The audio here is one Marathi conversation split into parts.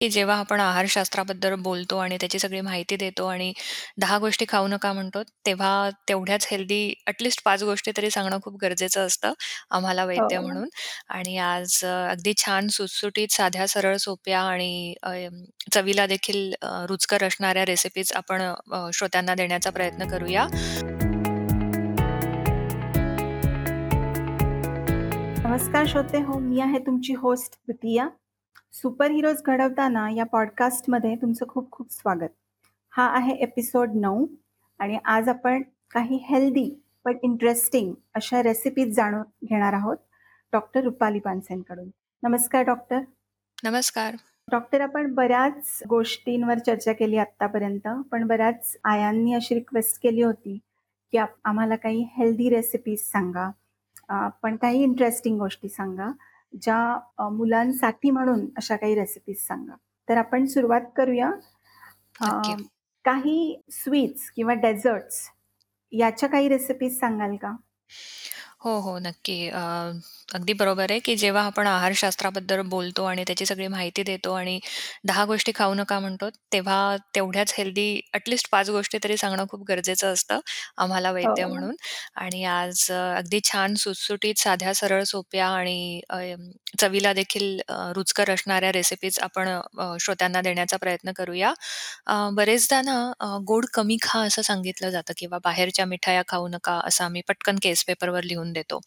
की जेव्हा आपण आहारशास्त्राबद्दल बोलतो आणि त्याची सगळी माहिती देतो आणि 10 गोष्टी खाऊ नका म्हणतो, तेव्हा तेवढ्याच हेल्दी ॲटलीस्ट 5 गोष्टी तरी सांगणं खूप गरजेचं असतं आम्हाला वैद्य हो. म्हणून. आणि आज अ, अगदी छान सुटसुटीत, साध्या, सरळ, सोप्या आणि अ, चवीला देखील अ, रुचकर असणाऱ्या रेसिपीज आपण अ, श्रोत्यांना देण्याचा प्रयत्न करूया. नमस्कार श्रोते हो, मी आहे तुमची होस्ट प्रिया. सुपर हीरोज घडवताना या पॉडकास्टमध्ये तुमचं खूप खूप स्वागत. हा आहे एपिसोड 9 आणि आज आपण काही हेल्दी पण इंटरेस्टिंग अशा रेसिपीज जाणून घेणार आहोत डॉक्टर रुपाली पानसेंकडून. नमस्कार डॉक्टर. नमस्कार. डॉक्टर आपण बऱ्याच गोष्टींवर चर्चा केली आत्तापर्यंत, पण बऱ्याच आयांनी अशी रिक्वेस्ट केली होती, की आम्हाला काही हेल्दी रेसिपीज सांगा. पण काही इंटरेस्टिंग गोष्टी सांगा, ज्या मुलांसाठी म्हणून अशा काही रेसिपीज सांगा. तर आपण सुरुवात करूया. अ, नक्की. काही स्वीट्स किंवा डेझर्ट्स याच्या काही रेसिपीज सांगाल का? हो, हो. नक्की. अ, अगदी बरोबर आहे, की जेव्हा आपण आहारशास्त्राबद्दल बोलतो आणि त्याची सगळी माहिती देतो आणि 10 गोष्टी खाऊ नका म्हणतो, तेव्हा तेवढ्याच हेल्दी ॲटलीस्ट 5 गोष्टी तरी सांगणं खूप गरजेचं असतं आम्हाला वैद्य हो. म्हणून. आणि आज अ, अगदी छान सुटसुटीत, साध्या, सरळ, सोप्या आणि अ, चवीला देखील अ, रुचकर असणाऱ्या रेसिपीज आपण अ, श्रोत्यांना देण्याचा प्रयत्न करूया. अ, बरेचदा ना अ, गोड कमी खा असं सांगितलं जातं किंवा बाहेरच्या मिठाया खाऊ नका असं आम्ही पटकन केस पेपरवर लिहून देतो.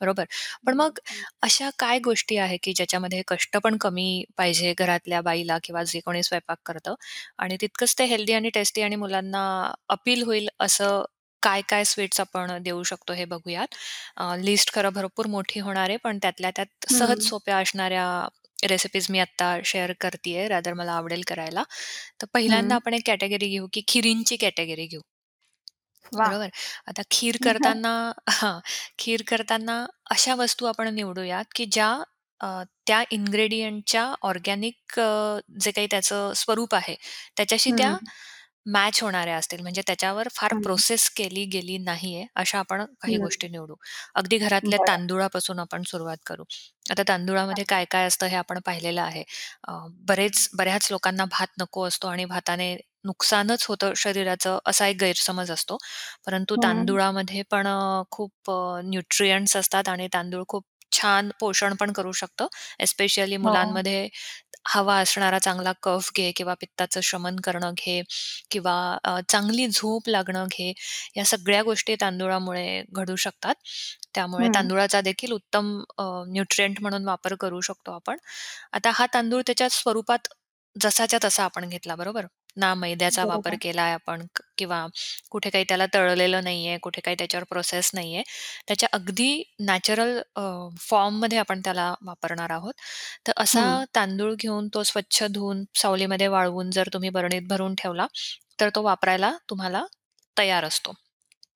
बरोबर. पण हं, मग. अशा काय गोष्टी आहे, की ज्याच्यामध्ये कष्ट पण कमी पाहिजे घरातल्या बाईला किंवा जे कोणी स्वयंपाक करतं आणि तितकंच ते हेल्दी आणि टेस्टी आणि मुलांना अपील होईल असं काय-काय स्वीट्स आपण देऊ शकतो हे बघूयात. लिस्ट खरं भरपूर मोठी होणार आहे, पण त्यातल्या त्यात सहज हं. सोप्या असणाऱ्या रेसिपीज मी आत्ता शेअर करतीये, रादर मला आवडेल करायला. तर पहिल्यांदा हं. आपण एक कॅटेगरी घेऊ, की खिरींची कॅटेगरी घेऊ. वाह! बरोबर. आता खीर करताना हां, खीर करताना अशा वस्तू आपण निवडूयात, की ज्या अ, त्या इन्ग्रेडियंटच्या ऑर्गॅनिक अ, जे काही त्याचं स्वरूप आहे, त्याच्याशी त्या हं, मॅच होणाऱ्या असतील. म्हणजे त्याच्यावर फार हं. प्रोसेस केली गेली नाहीये, अशा आपण काही हं. गोष्टी निवडू. अगदी घरातल्या बरं. तांदुळापासून आपण सुरुवात करू. आता तांदुळामध्ये काय-काय असतं हे आपण पाहिलेलं आहे. अ, बरेच बऱ्याच लोकांना भात नको असतो आणि भाताने नुकसानच होतं शरीराचं, असा एक गैरसमज असतो. परंतु हं. तांदुळामध्ये पण अ, खूप अ, न्यूट्रिएंट्स असतात आणि तांदूळ खूप छान पोषण पण करू शकतं. एस्पेशली हो. मुलांमध्ये हवा असणारा चांगला कफ घे किंवा पित्ताचं शमन करणं घे किंवा अ, चांगली झोप लागणं घे, या सगळ्या गोष्टी तांदुळामुळे घडू शकतात. त्यामुळे हं. तांदुळाचा देखील उत्तम अ, न्यूट्रिएंट म्हणून वापर करू शकतो आपण. आता हा तांदूळ त्याच्या स्वरूपात जसाच्या तसा आपण घेतला, बरोबर? ना मैद्याचा वापर बरोबर. केलाय आपण क किंवा कुठे काही त्याला तळलेलं नाहीये, कुठे काही त्याच्यावर प्रोसेस नाहीये. त्याच्या अगदी नॅचरल अ, फॉर्ममध्ये आपण त्याला वापरणार आहोत. तर असा हं. तांदूळ घेऊन तो स्वच्छ धुवून, सावलीमध्ये वाळवून जर तुम्ही बरणीत भरून ठेवला, तर तो वापरायला तुम्हाला तयार असतो.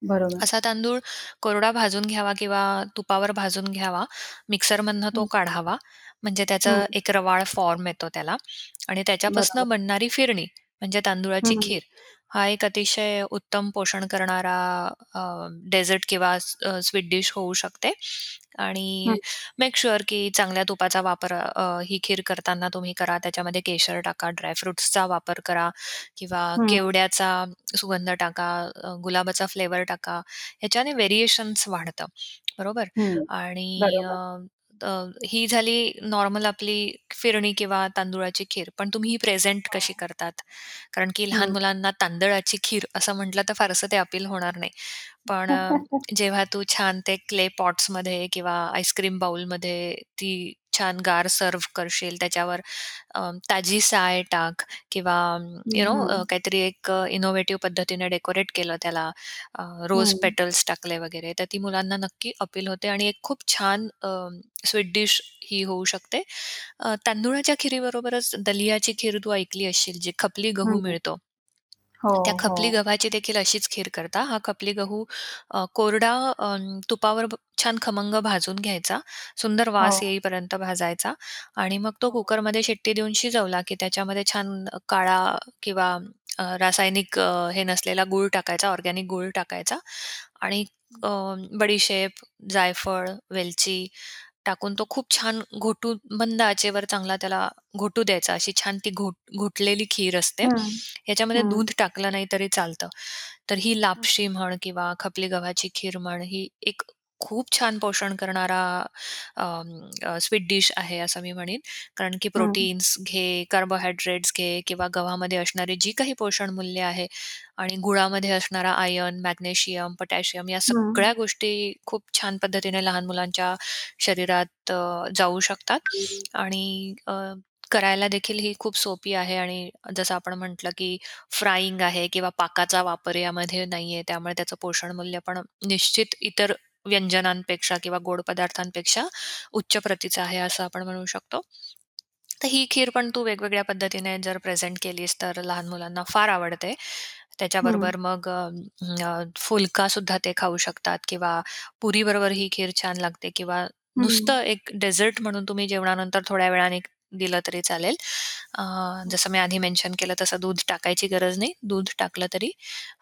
बरोबर. असा तांदूळ कोरडा भाजून घ्यावा किंवा तुपावर भाजून घ्यावा. मिक्सरमधनं तो हं. काढावा. म्हणजे हं. त्याचा एक रवाळ फॉर्म येतो त्याला आणि बरोबर. त्याच्यापासून बनणारी फिरणी म्हणजे तांदुळाची हं. खीर हा एक अतिशय उत्तम पोषण करणारा अ, डेझर्ट किंवा स्वीट डिश होऊ शकते हं. आणि मेक शुअर की चांगल्या तुपाचा वापर अ, ही खीर करताना तुम्ही करा. त्याच्यामध्ये केशर टाका, ड्राय फ्रुट्सचा वापर करा किंवा हं. केवड्याचा सुगंध टाका, अ, गुलाबाचा फ्लेवर टाका. ह्याच्याने व्हेरिएशन्स वाढतं, बरोबर? हं. आणि अ, बरोबर. अ, ही झाली नॉर्मल आपली फिरणी किंवा तांदुळाची खीर. पण तुम्ही ही प्रेझेंट कशी करतात? कारण की लहान हं. मुलांना तांदळाची खीर असं म्हटलं तर फारसं ते अपील होणार नाही. पण अ, जेव्हा तू छान ते क्ले पॉट्समध्ये किंवा आईस्क्रीम बाउलमध्ये ती छान गार सर्व्ह करशील, त्याच्यावर अ, ताजी साय टाक किंवा यू हं, नो हं. काहीतरी एक इनोव्हेटिव्ह पद्धतीने डेकोरेट केलं त्याला, रोज हं. पेटल्स टाकले वगैरे, तर ती मुलांना नक्की अपील होते आणि एक खूप छान स्वीट डिश ही होऊ शकते. अ, तांदुळाच्या खिरीबरोबरच दलियाची खीर तू ऐकली असशील, जी खपली गहू हं. मिळतो. हो, त्या हो. खपली गव्हाची देखील अशीच खीर करता. हा खपली गहू अ, कोरडा अ, तुपावर ब छान खमंग भाजून घ्यायचा. सुंदर हो. वास येईपर्यंत भाजायचा आणि मग तो हो. कुकरमध्ये शिट्टी देऊन शिजवला, की त्याच्यामध्ये छान काळा किंवा अ, रासायनिक अ, हे नसलेला गूळ टाकायचा, ऑर्गॅनिक गूळ टाकायचा आणि अ, बडीशेप, जायफळ, वेलची टाकून तो खूप छान घोटू मंद आचेवर चांगला त्याला घोटू द्यायचा. अशी छान ती घोट घोटलेली खीर असते. हं, याच्यामध्ये हं, दूध टाकलं नाही तरी चालतं. तर ही हं, लापशी म्हण किंवा खपली गव्हाची खीर म्हण, ही एक खूप छान पोषण करणारा स्वीट डिश आहे असं मी म्हणेन. कारण की हं, प्रोटीन्स घे, कार्बोहायड्रेट्स घे किंवा गव्हामध्ये असणारी जी काही पोषण मूल्य आहे आणि गुळामध्ये असणारा आयर्न, मॅग्नेशियम, पोटॅशियम या हं, सगळ्या गोष्टी खूप छान पद्धतीने लहान मुलांच्या शरीरात अ, जाऊ शकतात आणि अ, करायला देखील ही खूप सोपी आहे आणि जसं आपण म्हटलं, की फ्राईंग आहे किंवा पाकाचा वापर यामध्ये नाहीये. त्यामुळे त्याचं पोषण मूल्य पण निश्चित इतर व्यंजनांपेक्षा किंवा गोड पदार्थांपेक्षा उच्च प्रतीचं आहे, असं आपण म्हणू शकतो. तर ही खीर पण तू वेगवेगळ्या पद्धतीने जर प्रेझेंट केलीस, तर लहान मुलांना फार आवडते. हं, त्याच्याबरोबर मग अ, अ, फुलकासुद्धा ते खाऊ शकतात किंवा पुरीबरोबर ही खीर छान लागते किंवा हं. नुसतं एक डेझर्ट म्हणून तुम्ही जेवणानंतर थोड्या वेळाने दिलं तरी चालेल. अ, जसं मी आधी मेन्शन केलं तसं दूध टाकायची गरज नाही. दूध टाकलं तरी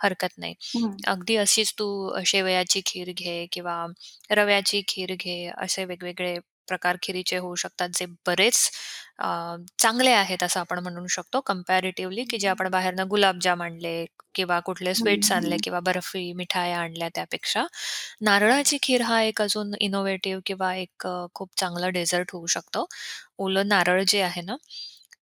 हरकत नाही. हं, अगदी अशीच तू शेवयाची खीर घे किंवा रव्याची खीर घे, असे वेगवेगळे प्रकार खिरीचे होऊ शकतात, जे बरेच अ, चांगले आहेत असं आपण म्हणू शकतो कंपॅरेटिव्हली, की जे आपण बाहेरनं गुलाबजाम आणले किंवा कुठले स्वीट्स आणले किंवा बर्फी, मिठाया आणल्या त्यापेक्षा. नारळाची खीर हा एक अजून इनोव्हेटिव्ह किंवा एक अ, खूप चांगलं डेझर्ट होऊ शकतं. ओलं नारळ जे आहे ना,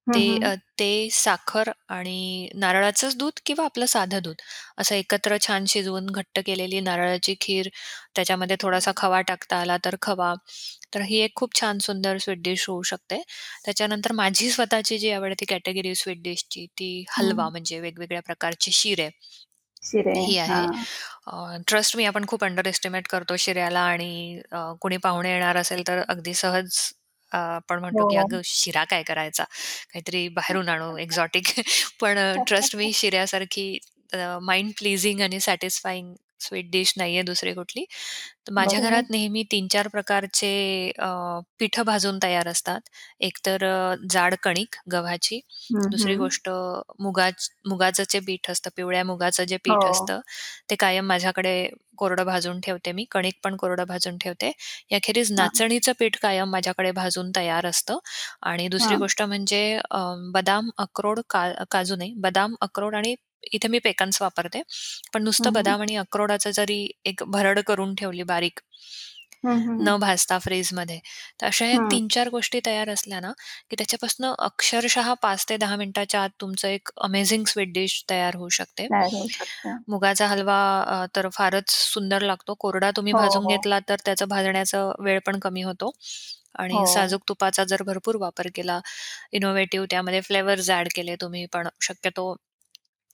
हं, ते हं. अ, ते साखर आणि नारळाचंच दूध किंवा आपलं साधं दूध असं एकत्र छान शिजवून घट्ट केलेली नारळाची खीर, त्याच्यामध्ये थोडासा खवा टाकता आला तर खवा. तर ही एक खूप छान सुंदर स्वीट डिश होऊ शकते. त्याच्यानंतर माझी स्वतःची जी आवडती कॅटेगरी स्वीट डिशची ती हलवा हं. म्हणजे वेगवेगळ्या प्रकारचे शिरे शिरे. ही आहे. हां. ट्रस्ट मी आपण खूप अंडर एस्टिमेट करतो शिऱ्याला आणि अ, कोणी पाहुणे येणार असेल तर अगदी सहज अ, आपण म्हणतो की हो. "अगं शिरा काय करायचा? काहीतरी बाहेरून आणू एक्झॉटिक." पण ट्रस्ट मी शिऱ्यासारखी माइंड प्लीजिंग आणि सॅटिस्फायिंग स्वीट डिश नाहीये दुसरी कुठली. तर माझ्या बरोबर. घरात नेहमी 3-4 प्रकारचे अ, पिठं भाजून तयार असतात. एक तर अ, जाड कणिक गव्हाची, हं, दुसरी हं. गोष्ट मुगाच मुगाचं जे पीठ असतं, पिवळ्या मुगाचं जे हो. पीठ असतं, ते कायम माझ्याकडे कोरडं भाजून ठेवते मी. कणिक पण कोरडं भाजून ठेवते. याखेरीज हां, नाचणीचं पीठ कायम माझ्याकडे भाजून तयार असतं आणि दुसरी हां. गोष्ट म्हणजे अ, बदाम, अक्रोड, का काजू नाही, बदाम, अक्रोड आणि इथे मी पेकन्स वापरते. पण नुसतं. बदाम आणि अक्रोडाचं जरी एक भरड करून ठेवली बारीक. न भाजता फ्रीजमध्ये, तर अशा ह्या हं. 3-4 गोष्टी तयार असल्या ना, की त्याच्यापासून अक्षरशः 5 ते 10 मिनिटाच्या आत तुमचं एक अमेझिंग स्वीट डिश तयार होऊ शकते. मुगाचा हलवा तर फारच सुंदर लागतो. कोरडा तुम्ही हो, भाजून हो. घेतला तर त्याचा भाजण्याचा वेळ पण कमी होतो आणि हो. साजूक तुपाचा जर भरपूर वापर केला, इनोव्हेटिव्ह त्यामध्ये फ्लेवर्स ॲड केले तुम्ही पण शक्यतो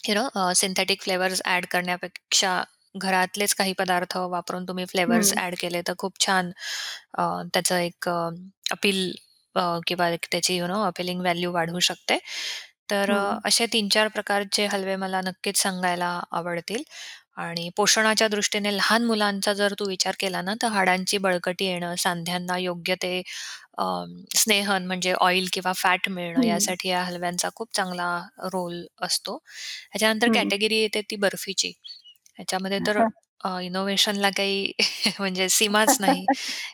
you know synthetic flavours add करण्यापेक्षा घरातलेच काही पदार्थ वापरून तुम्ही फ्लेवर्स हं, ॲड केले तर खूप छान अ, त्याचं एक अपील किंवा एक त्याची यू नो अपीलिंग व्हॅल्यू वाढवू शकते. तर अ, हं, असे 3-4 प्रकारचे हलवे मला नक्कीच सांगायला आवडतील. आणि पोषणाच्या दृष्टीने लहान मुलांचा जर तू विचार केला ना, तर हाडांची बळकटी येणं, सांध्यांना योग्य ते अ, स्नेहन म्हणजे ऑइल किंवा फॅट मिळणं हं, यासाठी या हलव्यांचा खूप चांगला रोल असतो. त्याच्यानंतर हं. कॅटेगरी येते ती बर्फीची. ह्याच्यामध्ये तर इनोव्हेशनला काही म्हणजे सीमाच नाही.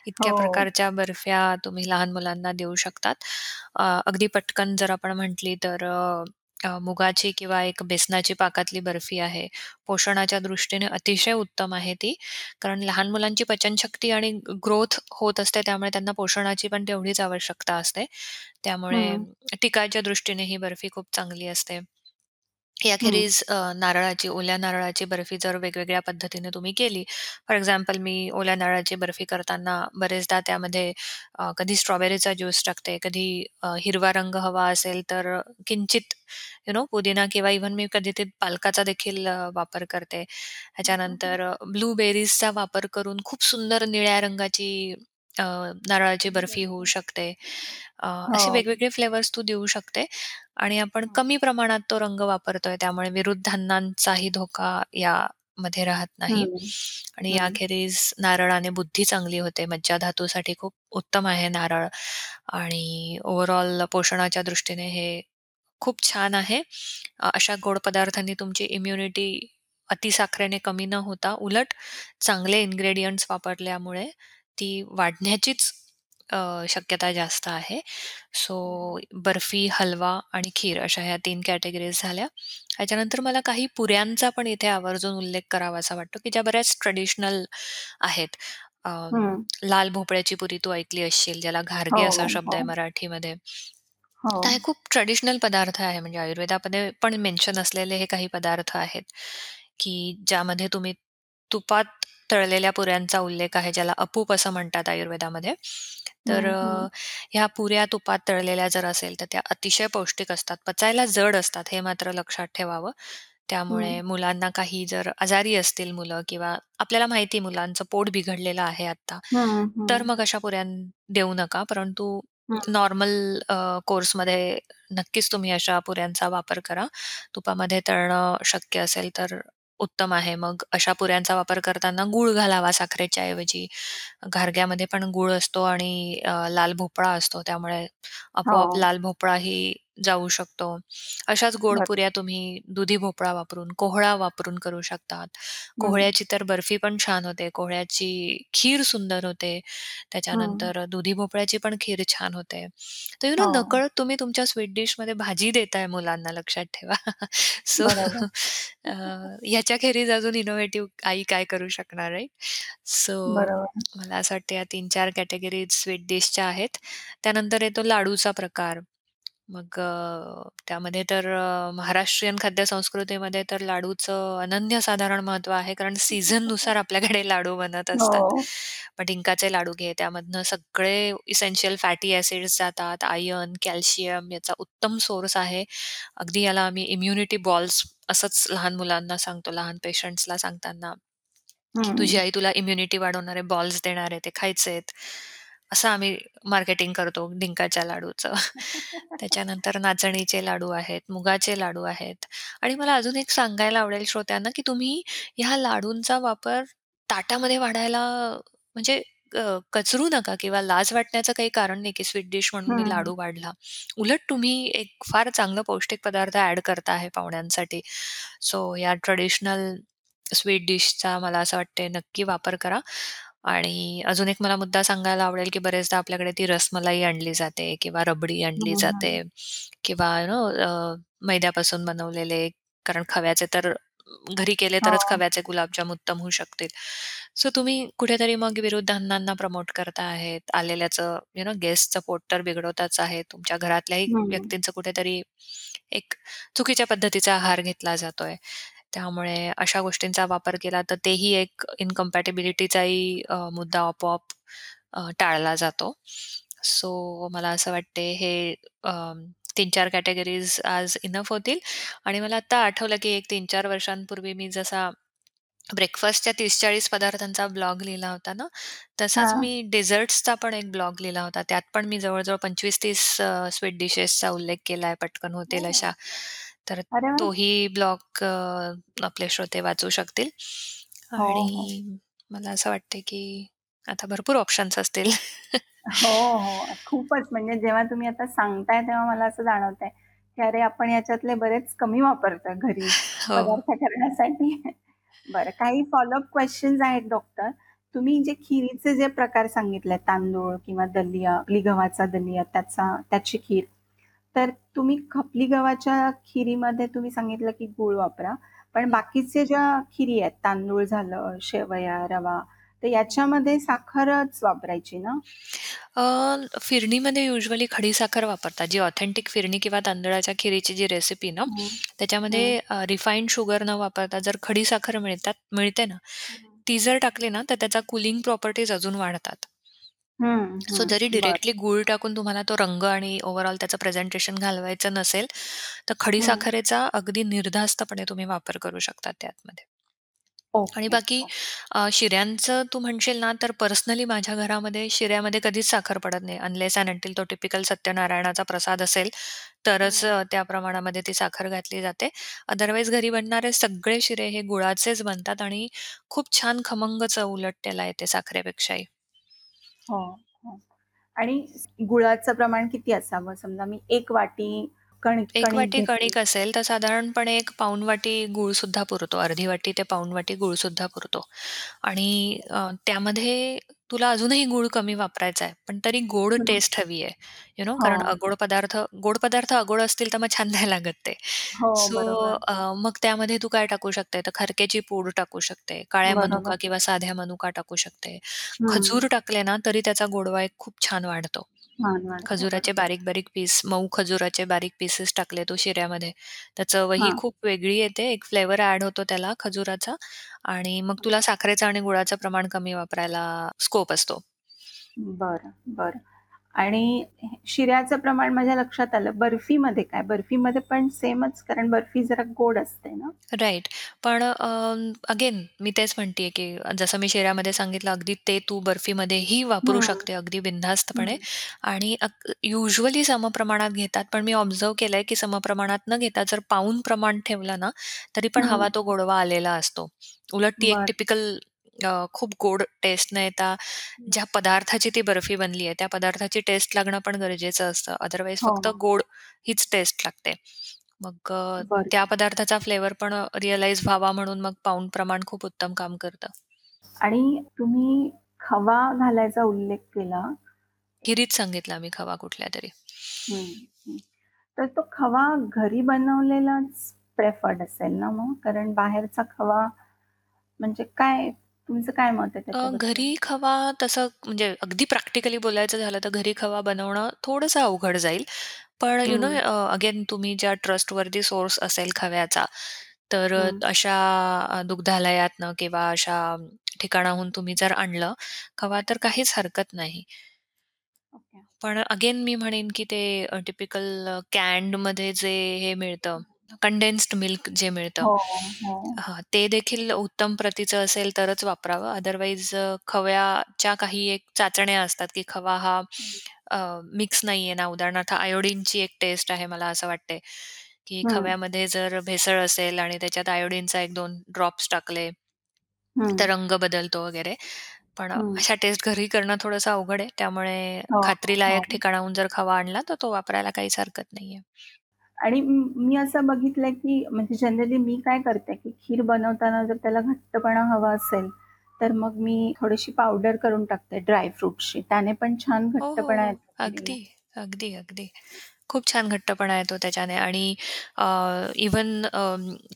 इतक्या हो. प्रकारच्या बर्फ्या तुम्ही लहान मुलांना देऊ शकतात. अ, अगदी पटकन जर आपण म्हटली तर अ, अ, मुगाची किंवा एक बेसनाची पाकातली बर्फी आहे. पोषणाच्या दृष्टीने अतिशय उत्तम आहे ती. कारण लहान मुलांची पचनशक्ती आणि ग्रोथ होत असते, त्यामुळे त्यांना पोषणाची पण तेवढीच आवश्यकता असते. त्यामुळे हं, टिकायच्या दृष्टीने ही बर्फी खूप चांगली असते. हं, याखेरीज अ, नारळाची, ओल्या नारळाची बर्फी जर वेगवेगळ्या पद्धतीने तुम्ही केली, फॉर एक्झाम्पल मी ओल्या नारळाची बर्फी करताना बरेचदा त्यामध्ये अ, कधी स्ट्रॉबेरीचा ज्यूस टाकते, कधी अ, हिरवा रंग हवा असेल तर किंचित यू नो पुदिना किंवा इव्हन मी कधी ते पालकाचा देखील अ, वापर करते. ह्याच्यानंतर अ, ब्लूबेरीजचा वापर करून खूप सुंदर निळ्या रंगाची अ, नारळाची बर्फी होऊ शकते. अ, असे हो. वेगवेगळे फ्लेवर्स तू देऊ शकते आणि आपण कमी प्रमाणात तो रंग वापरतोय त्यामुळे विरुद्धांनांचाही धोका यामध्ये राहत नाही. हं, आणि हं, याखेरीज नारळाने बुद्धी चांगली होते. मज्जाधातूसाठी खूप उत्तम आहे नारळ आणि ओव्हरऑल पोषणाच्या दृष्टीने हे खूप छान आहे. अ, अशा गोड पदार्थांनी तुमची इम्युनिटी अतिसाखरेने कमी न होता उलट चांगले इन्ग्रेडियंट्स वापरल्यामुळे ती वाढण्याचीच अ, शक्यता जास्त आहे. सो हं. बर्फी, हलवा आणि खीर अशा ह्या 3 कॅटेगरीज झाल्या. त्याच्यानंतर मला काही पुऱ्यांचा पण इथे आवर्जून उल्लेख करावासा वाटतो, की ज्या बऱ्याच ट्रेडिशनल आहेत. अ, हं. लाल भोपळ्याची पुरी तू ऐकली असशील, ज्याला हो, घारगे असा शब्द आहे हो. मराठीमध्ये. हो. तर हे खूप ट्रेडिशनल पदार्थ आहे म्हणजे आयुर्वेदामध्ये पण मेन्शन असलेले हे काही पदार्थ आहेत, की ज्यामध्ये तुम्ही तुपात तळलेल्या पुऱ्यांचा उल्लेख आहे, ज्याला अपूप असं म्हणतात आयुर्वेदामध्ये. तर हं, हं. ह्या पुऱ्या तुपात तळलेल्या जर असेल, तर त्या अतिशय पौष्टिक असतात. पचायला जड असतात, हे मात्र लक्षात ठेवावं. हं. त्यामुळे मुलांना काही जर आजारी असतील मुलं किंवा आपल्याला माहिती आहे मुलांचं पोट बिघडलेलं आहे आता, हं, तर हं. मग अशा पुऱ्या देऊ नका. परंतु हं. नॉर्मल अ, कोर्समध्ये नक्कीच तुम्ही अशा पुऱ्यांचा वापर करा. तुपामध्ये तळणं शक्य असेल तर उत्तम आहे. मग अशा पुऱ्यांचा वापर करताना गूळ घालावा साखरेच्या ऐवजी. घारग्यामध्ये पण गूळ असतो आणि अ, लाल भोपळा असतो. त्यामुळे आपोआप हो. लाल भोपळाही जाऊ शकतो. अशाच गोड बरं. पुऱ्या तुम्ही दुधी भोपळा वापरून, कोहळा वापरून करू शकतात. हं. कोहळ्याची तर बर्फी पण छान होते. कोहळ्याची खीर सुंदर होते. हं. त्याच्यानंतर दुधी भोपळ्याची पण खीर छान होते. तर यू नो हो. नकळत तुम्ही तुमच्या स्वीट डिशमध्ये भाजी देताय मुलांना लक्षात ठेवा. सो बरोबर. अ, ह्याच्याखेरीज अजून इनोव्हेटिव्ह आई काय करू शकणार राइट? सो बरोबर. मला असं वाटतं या 3-4 कॅटेगरीज स्वीट डिशच्या आहेत. त्यानंतर येतो लाडूचा प्रकार. मग अ, त्यामध्ये तर अ, महाराष्ट्रीयन खाद्य संस्कृतीमध्ये तर लाडूचं अनन्यसाधारण महत्त्व आहे. कारण सीझननुसार आपल्याकडे लाडू बनत असतात. हो. मग डिंकाचे लाडू घे, त्यामधनं सगळे इसेन्शियल फॅटी एसिड्स जातात. आयर्न, कॅल्शियम याचा उत्तम सोर्स आहे. अगदी याला आम्ही इम्युनिटी बॉल्स असंच लहान मुलांना सांगतो, लहान पेशंट्सला सांगताना, की तुझी. आई तुला इम्युनिटी वाढवणारे बॉल्स देणार आहे, ते खायचेत. असं आम्ही मार्केटिंग करतो डिंकाच्या लाडूचं. त्याच्यानंतर नाचणीचे लाडू आहेत, मुगाचे लाडू आहेत आणि मला अजून एक सांगायला आवडेल श्रोत्यांना, की तुम्ही ह्या लाडूंचा वापर ताटामध्ये वाढायला म्हणजे अ, कचरू नका किंवा लाज वाटण्याचं काही कारण नाही, की स्वीट डिश म्हणून मी हं. लाडू वाढला. उलट तुम्ही एक फार चांगलं पौष्टिक पदार्थ ॲड करता आहे पाहुण्यांसाठी. सो या ट्रेडिशनल स्वीट डिशचा मला असं वाटतंय नक्की वापर करा. आणि अजून एक मला मुद्दा सांगायला आवडेल, की बरेचदा आपल्याकडे ती रसमलाई आणली जाते किंवा रबडी आणली हं, हं. जाते किंवा यू नो अ, मैद्यापासून बनवलेले कारण खव्याचे तर घरी केले तरच हो. खव्याचे गुलाबजाम उत्तम होऊ शकतील. सो तुम्ही कुठेतरी मग विरुद्धांनांना प्रमोट करता आहेत. आलेल्याचं यू नो गेस्टचं पोट तर बिघडवताच आहे. तुमच्या घरातल्याही हं. व्यक्तींचं कुठेतरी एक चुकीच्या पद्धतीचा आहार घेतला जातोय. त्यामुळे अशा गोष्टींचा वापर केला तर तेही एक इनकम्पॅटिबिलिटीचाही अ, मुद्दा आपोआप अ, टाळला जातो. सो मला असं वाटते हे अ, 3-4 कॅटेगरीज आज इनफ होतील आणि मला आत्ता आठवलं, की एक 3-4 वर्षांपूर्वी मी जसा ब्रेकफास्टच्या 30-40 पदार्थांचा ब्लॉग लिहिला होता ना, तसाच हां. मी डेझर्ट्सचा पण एक ब्लॉग लिहिला होता. त्यात पण मी जवळ-जवळ 25-30 अ, स्वीट डिशेसचा उल्लेख केलाय पटकन होतील हो. अशा. तर अरे वाह! तोही ब्लॉग अ, आपले श्रोते वाचू शकतील हो, हो. आणि मला असं वाटतंय, की आता भरपूर ऑप्शन्स असतील. हो, हो. खूपच म्हणजे जेव्हा तुम्ही आता सांगताय तेव्हा मला असं जाणवतंय, की अरे आपण याच्यातले बरेच कमी वापरतोय घरी हो. पदार्थ करण्यासाठी. बरं काही फॉलो अप क्वेशन्स आहेत डॉक्टर. तुम्ही जे खिरीचे जे प्रकार सांगितले तांदूळ किंवा दलिया, खपली गव्हाचा दलिया त्याचा त्याची खीर. तर तुम्ही खपली गव्हाच्या खिरीमध्ये तुम्ही सांगितलं, की गूळ वापरा. पण बाकीचे ज्या खिरी आहेत तांदूळ झालं, शेवया, रवा तर याच्यामध्ये साखरच वापरायची ना? अ, फिरणीमध्ये युजुअली खडीसाखर वापरतात. जी ऑथेंटिक फिरणी किंवा तांदळाच्या खिरीची जी रेसिपी ना, हं, हं. त्याच्यामध्ये अ, रिफाइंड शुगर न वापरता जर खडीसाखर मिळतात मिळते ना, हं. ती जर टाकली ना, तर त्याचा कूलिंग प्रॉपर्टीज अजून वाढतात. हं, सो हं. जरी बरं. डायरेक्टली गूळ टाकून तुम्हाला तो रंग आणि ओव्हरऑल त्याचं प्रेझेंटेशन घालवायचं नसेल, तर हं. खडीसाखरेचा अगदी निर्धास्तपणे तुम्ही वापर करू शकता त्यामध्ये. आणि ओके. बाकी अ, शिऱ्यांचं तू म्हणशील ना, तर पर्सनली माझ्या घरामध्ये शिऱ्यामध्ये कधीच साखर पडत नाही. अनलेस एंड अंटिल तो टिपिकल सत्यनारायणाचा प्रसाद असेल, तरच हं. अ, त्या प्रमाणामध्ये ती साखर घातली जाते. अदरवाईज घरी बनणारे सगळे शिरे हे गुळाचेच बनतात आणि खूप छान खमंग चव उलट त्याला येते साखरेपेक्षाही. हो, हो. आणि गुळाचं प्रमाण किती असावं? समजा मी 1 वाटी कणिक 1 कणिक वाटी घेतली. कणिक असेल, तर साधारणपणे 1 पाऊण वाटी गूळसुद्धा पुरतो. अर्धी वाटी ते पाऊण वाटी गूळसुद्धा पुरतो. आणि अ, त्यामध्ये तुला अजूनही गूळ कमी वापरायचा आहे, पण तरी गोड हं. टेस्ट हवी आहे. यू नो हो. कारण अगोड पदार्थ गोड पदार्थ अगोड असतील तर मग छान नाही लागत ते. हो, सो बरोबर. अ, मग त्यामध्ये तू काय टाकू शकते, तर खारक्याची पूड टाकू शकते, काळ्या बरोबर. मनुका किंवा साध्या मनुका टाकू शकते. हं. खजूर टाकले ना, तरी त्याचा गोडवा एक खूप छान वाढतो. छान वाटतं. खजुराचे बरोबर. बारीक-बारीक पीस, मऊ खजुराचे बारीक पीसेस टाकले तू शिऱ्यामध्ये, तर चवही हां. खूप वेगळी येते. एक फ्लेवर ॲड होतो त्याला खजुराचा आणि मग तुला साखरेचं आणि गुळाचं प्रमाण कमी वापरायला स्कोप असतो. बरं, बरं. आणि शिऱ्याचं प्रमाण माझ्या लक्षात आलं. बर्फीमध्ये काय? बर्फीमध्ये पण सेमच कारण बर्फी जरा गोड असते ना? राइट. पण अगेन मी तेच म्हणतीये, की जसं मी शिऱ्यामध्ये सांगितलं अगदी ते तू बर्फीमध्येही वापरू शकते अगदी बिनधास्तपणे आणि अक युजुअली समप्रमाणात घेतात. पण मी ऑब्झर्व्ह केलंय, की समप्रमाणात न घेता जर पाऊण प्रमाण ठेवलं ना, तरी पण. हवा तो गोडवा आलेला असतो. उलट ती एक. टिपिकल अ, खूप गोड टेस्ट न येता ज्या पदार्थाची ती बर्फी बनली आहे, त्या पदार्थाची टेस्ट लागणं पण गरजेचं असतं. अदरवाईज फक्त हो. गोड हीच टेस्ट लागते. मग अ, बरं. त्या पदार्थाचा फ्लेवर पण अ, रिअलाईज व्हावा म्हणून मग पाऊण प्रमाण खूप उत्तम काम करतं. आणि तुम्ही खवा घालायचा उल्लेख केला. खिरीत सांगितला मी खवा कुठल्यातरी. हं, हं. तर तो खवा घरी बनवलेलाच प्रेफर्ड असेल ना मग? कारण बाहेरचा खवा म्हणजे काय तुमचं काय मत आहे अ, त्याच्याबद्दल? घरी खवा तसं म्हणजे अगदी प्रॅक्टिकली बोलायचं झालं तर घरी खवा बनवणं थोडंसं अवघड जाईल. पण यू नो हं, अगेन तुम्ही ज्या ट्रस्टवर्थी सोर्स असेल खव्याचा, तर अ, हं. अशा अ, दुग्धालयातनं किंवा अशा ठिकाणाहून तुम्ही जर आणलं खवा, तर काहीच हरकत नाही. ओके. पण अगेन मी म्हणेन, की ते अ, टिपिकल अ, कॅन्डमध्ये जे हे मिळतं, कंडेन्स्ड मिल्क जे मिळतं हो, हो. हां, ते देखील उत्तम प्रतीचं असेल तरच वापरावं. अदरवाईज अ, खव्याच्या काही एक चाचण्या असतात, की खवा हा मिक्स नाहीये ना. उदाहरणार्थ आयोडीनची एक टेस्ट आहे मला असं वाटते, की हं, खव्यामध्ये जर भेसळ असेल आणि त्याच्यात आयोडीनचा 1-2 ड्रॉप्स टाकले, हं, तर रंग बदलतो वगैरे. पण हं. अशा टेस्ट घरी करणं थोडंसं अवघड आहे. त्यामुळे हो, खात्रीलायक हो. ठिकाणाहून जर खवा आणला, तर तो वापरायला काहीच हरकत नाहीये. आणि म असं बघितलंय, की म्हणजे जनरली मी काय करते, की खीर बनवताना जर त्याला घट्टपणा हवा असेल, तर मग मी थोडीशी पावडर करून टाकते ड्राय फ्रुट्सची. त्याने पण छान हो, हो, घट्टपणा. येतो खीरला. अगदी, अगदी, अगदी. खूप छान घट्टपणा येतो त्याच्याने आणि अ, इव्हन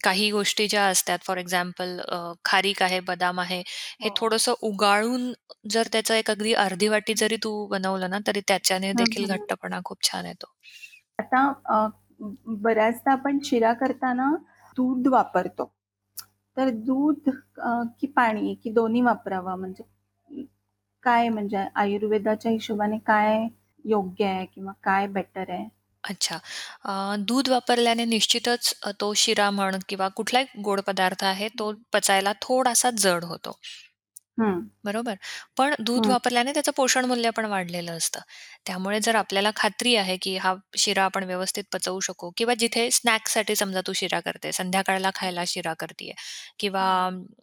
काही गोष्टी ज्या असतात फॉर एक्झाम्पल खारीक आहे, बदाम आहे, हे हो. थोडंसं उगाळून जर त्याचं एक अगदी अर्धी वाटी जरी तू बनवलं ना, तरी त्याच्याने हं, देखील हं. घट्टपणा खूप छान येतो. आता बऱ्याचदा आपण शिरा करताना दूध वापरतो. तर दूध की पाणी की दोन्ही वापरावा म्हणजे काय म्हणजे आयुर्वेदाच्या हिशोबाने काय योग्य आहे किंवा काय बेटर आहे? अच्छा. दूध वापरल्याने निश्चितच तो शिरा म्हण किंवा कुठलाही गोड पदार्थ आहे, तो पचायला थोडासा जड होतो. हं, बरोबर. पण दूध हं, वापरल्याने त्याचं पोषण मूल्य पण वाढलेलं असतं. त्यामुळे जर आपल्याला खात्री आहे, की हा शिरा आपण व्यवस्थित पचवू शकू किंवा जिथे स्नॅक्ससाठी समजा तू शिरा करते, संध्याकाळला खायला शिरा करतीये किंवा.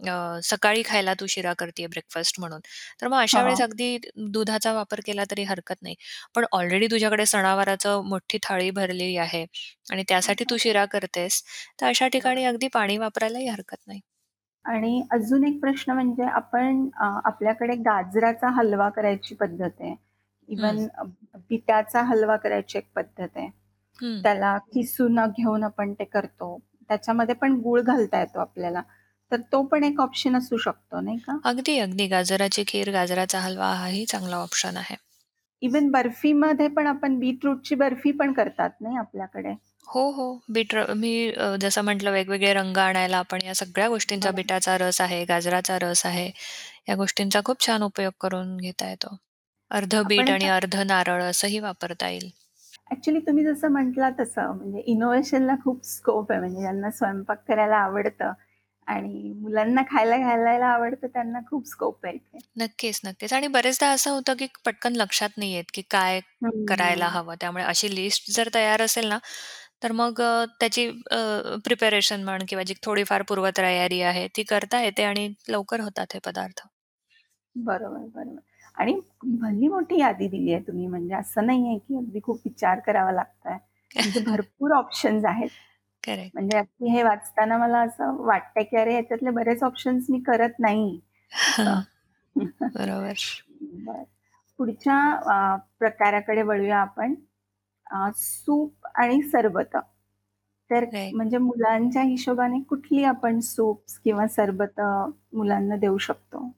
अ, सकाळी खायला तू शिरा करतीये ब्रेकफास्ट म्हणून. तर मग अशा वेळेस हां. अगदी दुधाचा वापर केला तरी हरकत नाही. पण ऑलरेडी तुझ्याकडे सणावाराचं मोठी थाळी भरलेली आहे आणि त्यासाठी तू शिरा करतेस, तर अशा ठिकाणी. अगदी पाणी वापरायलाही हरकत नाही. आणि अजून एक प्रश्न म्हणजे आपण अ, आपल्याकडे गाजराचा हलवा करायची पद्धत आहे. हं, इव्हन अ, बिटाचा हलवा करायची एक पद्धत आहे. हं. त्याला किसून घेऊन आपण ते करतो. त्याच्यामध्ये पण गूळ घालता येतो आपल्याला. तर तो पण एक ऑप्शन असू शकतो, नाही का? अगदी, अगदी. गाजराची खीर, गाजराचा हलवा हाही चांगला ऑप्शन आहे. इव्हन बर्फीमध्ये पण आपण बीटरूटची बर्फी पण करतात नाही आपल्याकडे. हो, हो. बीट र मी अ, जसं म्हटलं वेगवेगळे रंग आणायला आपण या सगळ्या गोष्टींचा बरोबर. बीटाचा रस आहे, गाजराचा रस आहे, या गोष्टींचा खूप छान उपयोग करून घेता येतो. अर्धं बीट आपण आणि अर्धं नारळ असंही वापरता येईल. ॲक्चुअली तुम्ही जसं म्हटलात तसं म्हणजे इनोव्हेशनला खूप स्कोप आहे. म्हणजे ज्यांना स्वयंपाक करायला आवडतं आणि मुलांना खायला घालायला आवडतं त्यांना खूप स्कोप आहे इथे. नक्कीच, नक्कीच. आणि बरेचदा असं होतं, की पटकन लक्षात नाही येत, की काय करायला हं. हवं. त्यामुळे अशी लिस्ट जर तयार असेल ना, तर मग अ, त्याची प्रिपरेशन म्हण किंवा जी थोडीफार पूर्वतयारी आहे, ती करता येते आणि लवकर होतात हे पदार्थ. बरोबर, बरोबर. आणि भली मोठी यादी दिली आहे तुम्ही म्हणजे असं नाहीये, की अगदी खूप विचार करावा लागतोय. म्हणजे भरपूर ऑप्शन्स आहेत. करेक्ट. म्हणजे अगदी हे वाचताना मला असं वाटतंय, की अरे ह्याच्यातले बरेच ऑप्शन्स मी करत नाही असं. बरोबर. बरं. पुढच्या अ, प्रकाराकडे वळूया आपण. अ, सूप आणि सरबतं. तर. म्हणजे मुलांच्या हिशोबाने कुठली आपण सूप्स किंवा सरबतं मुलांना देऊ शकतो?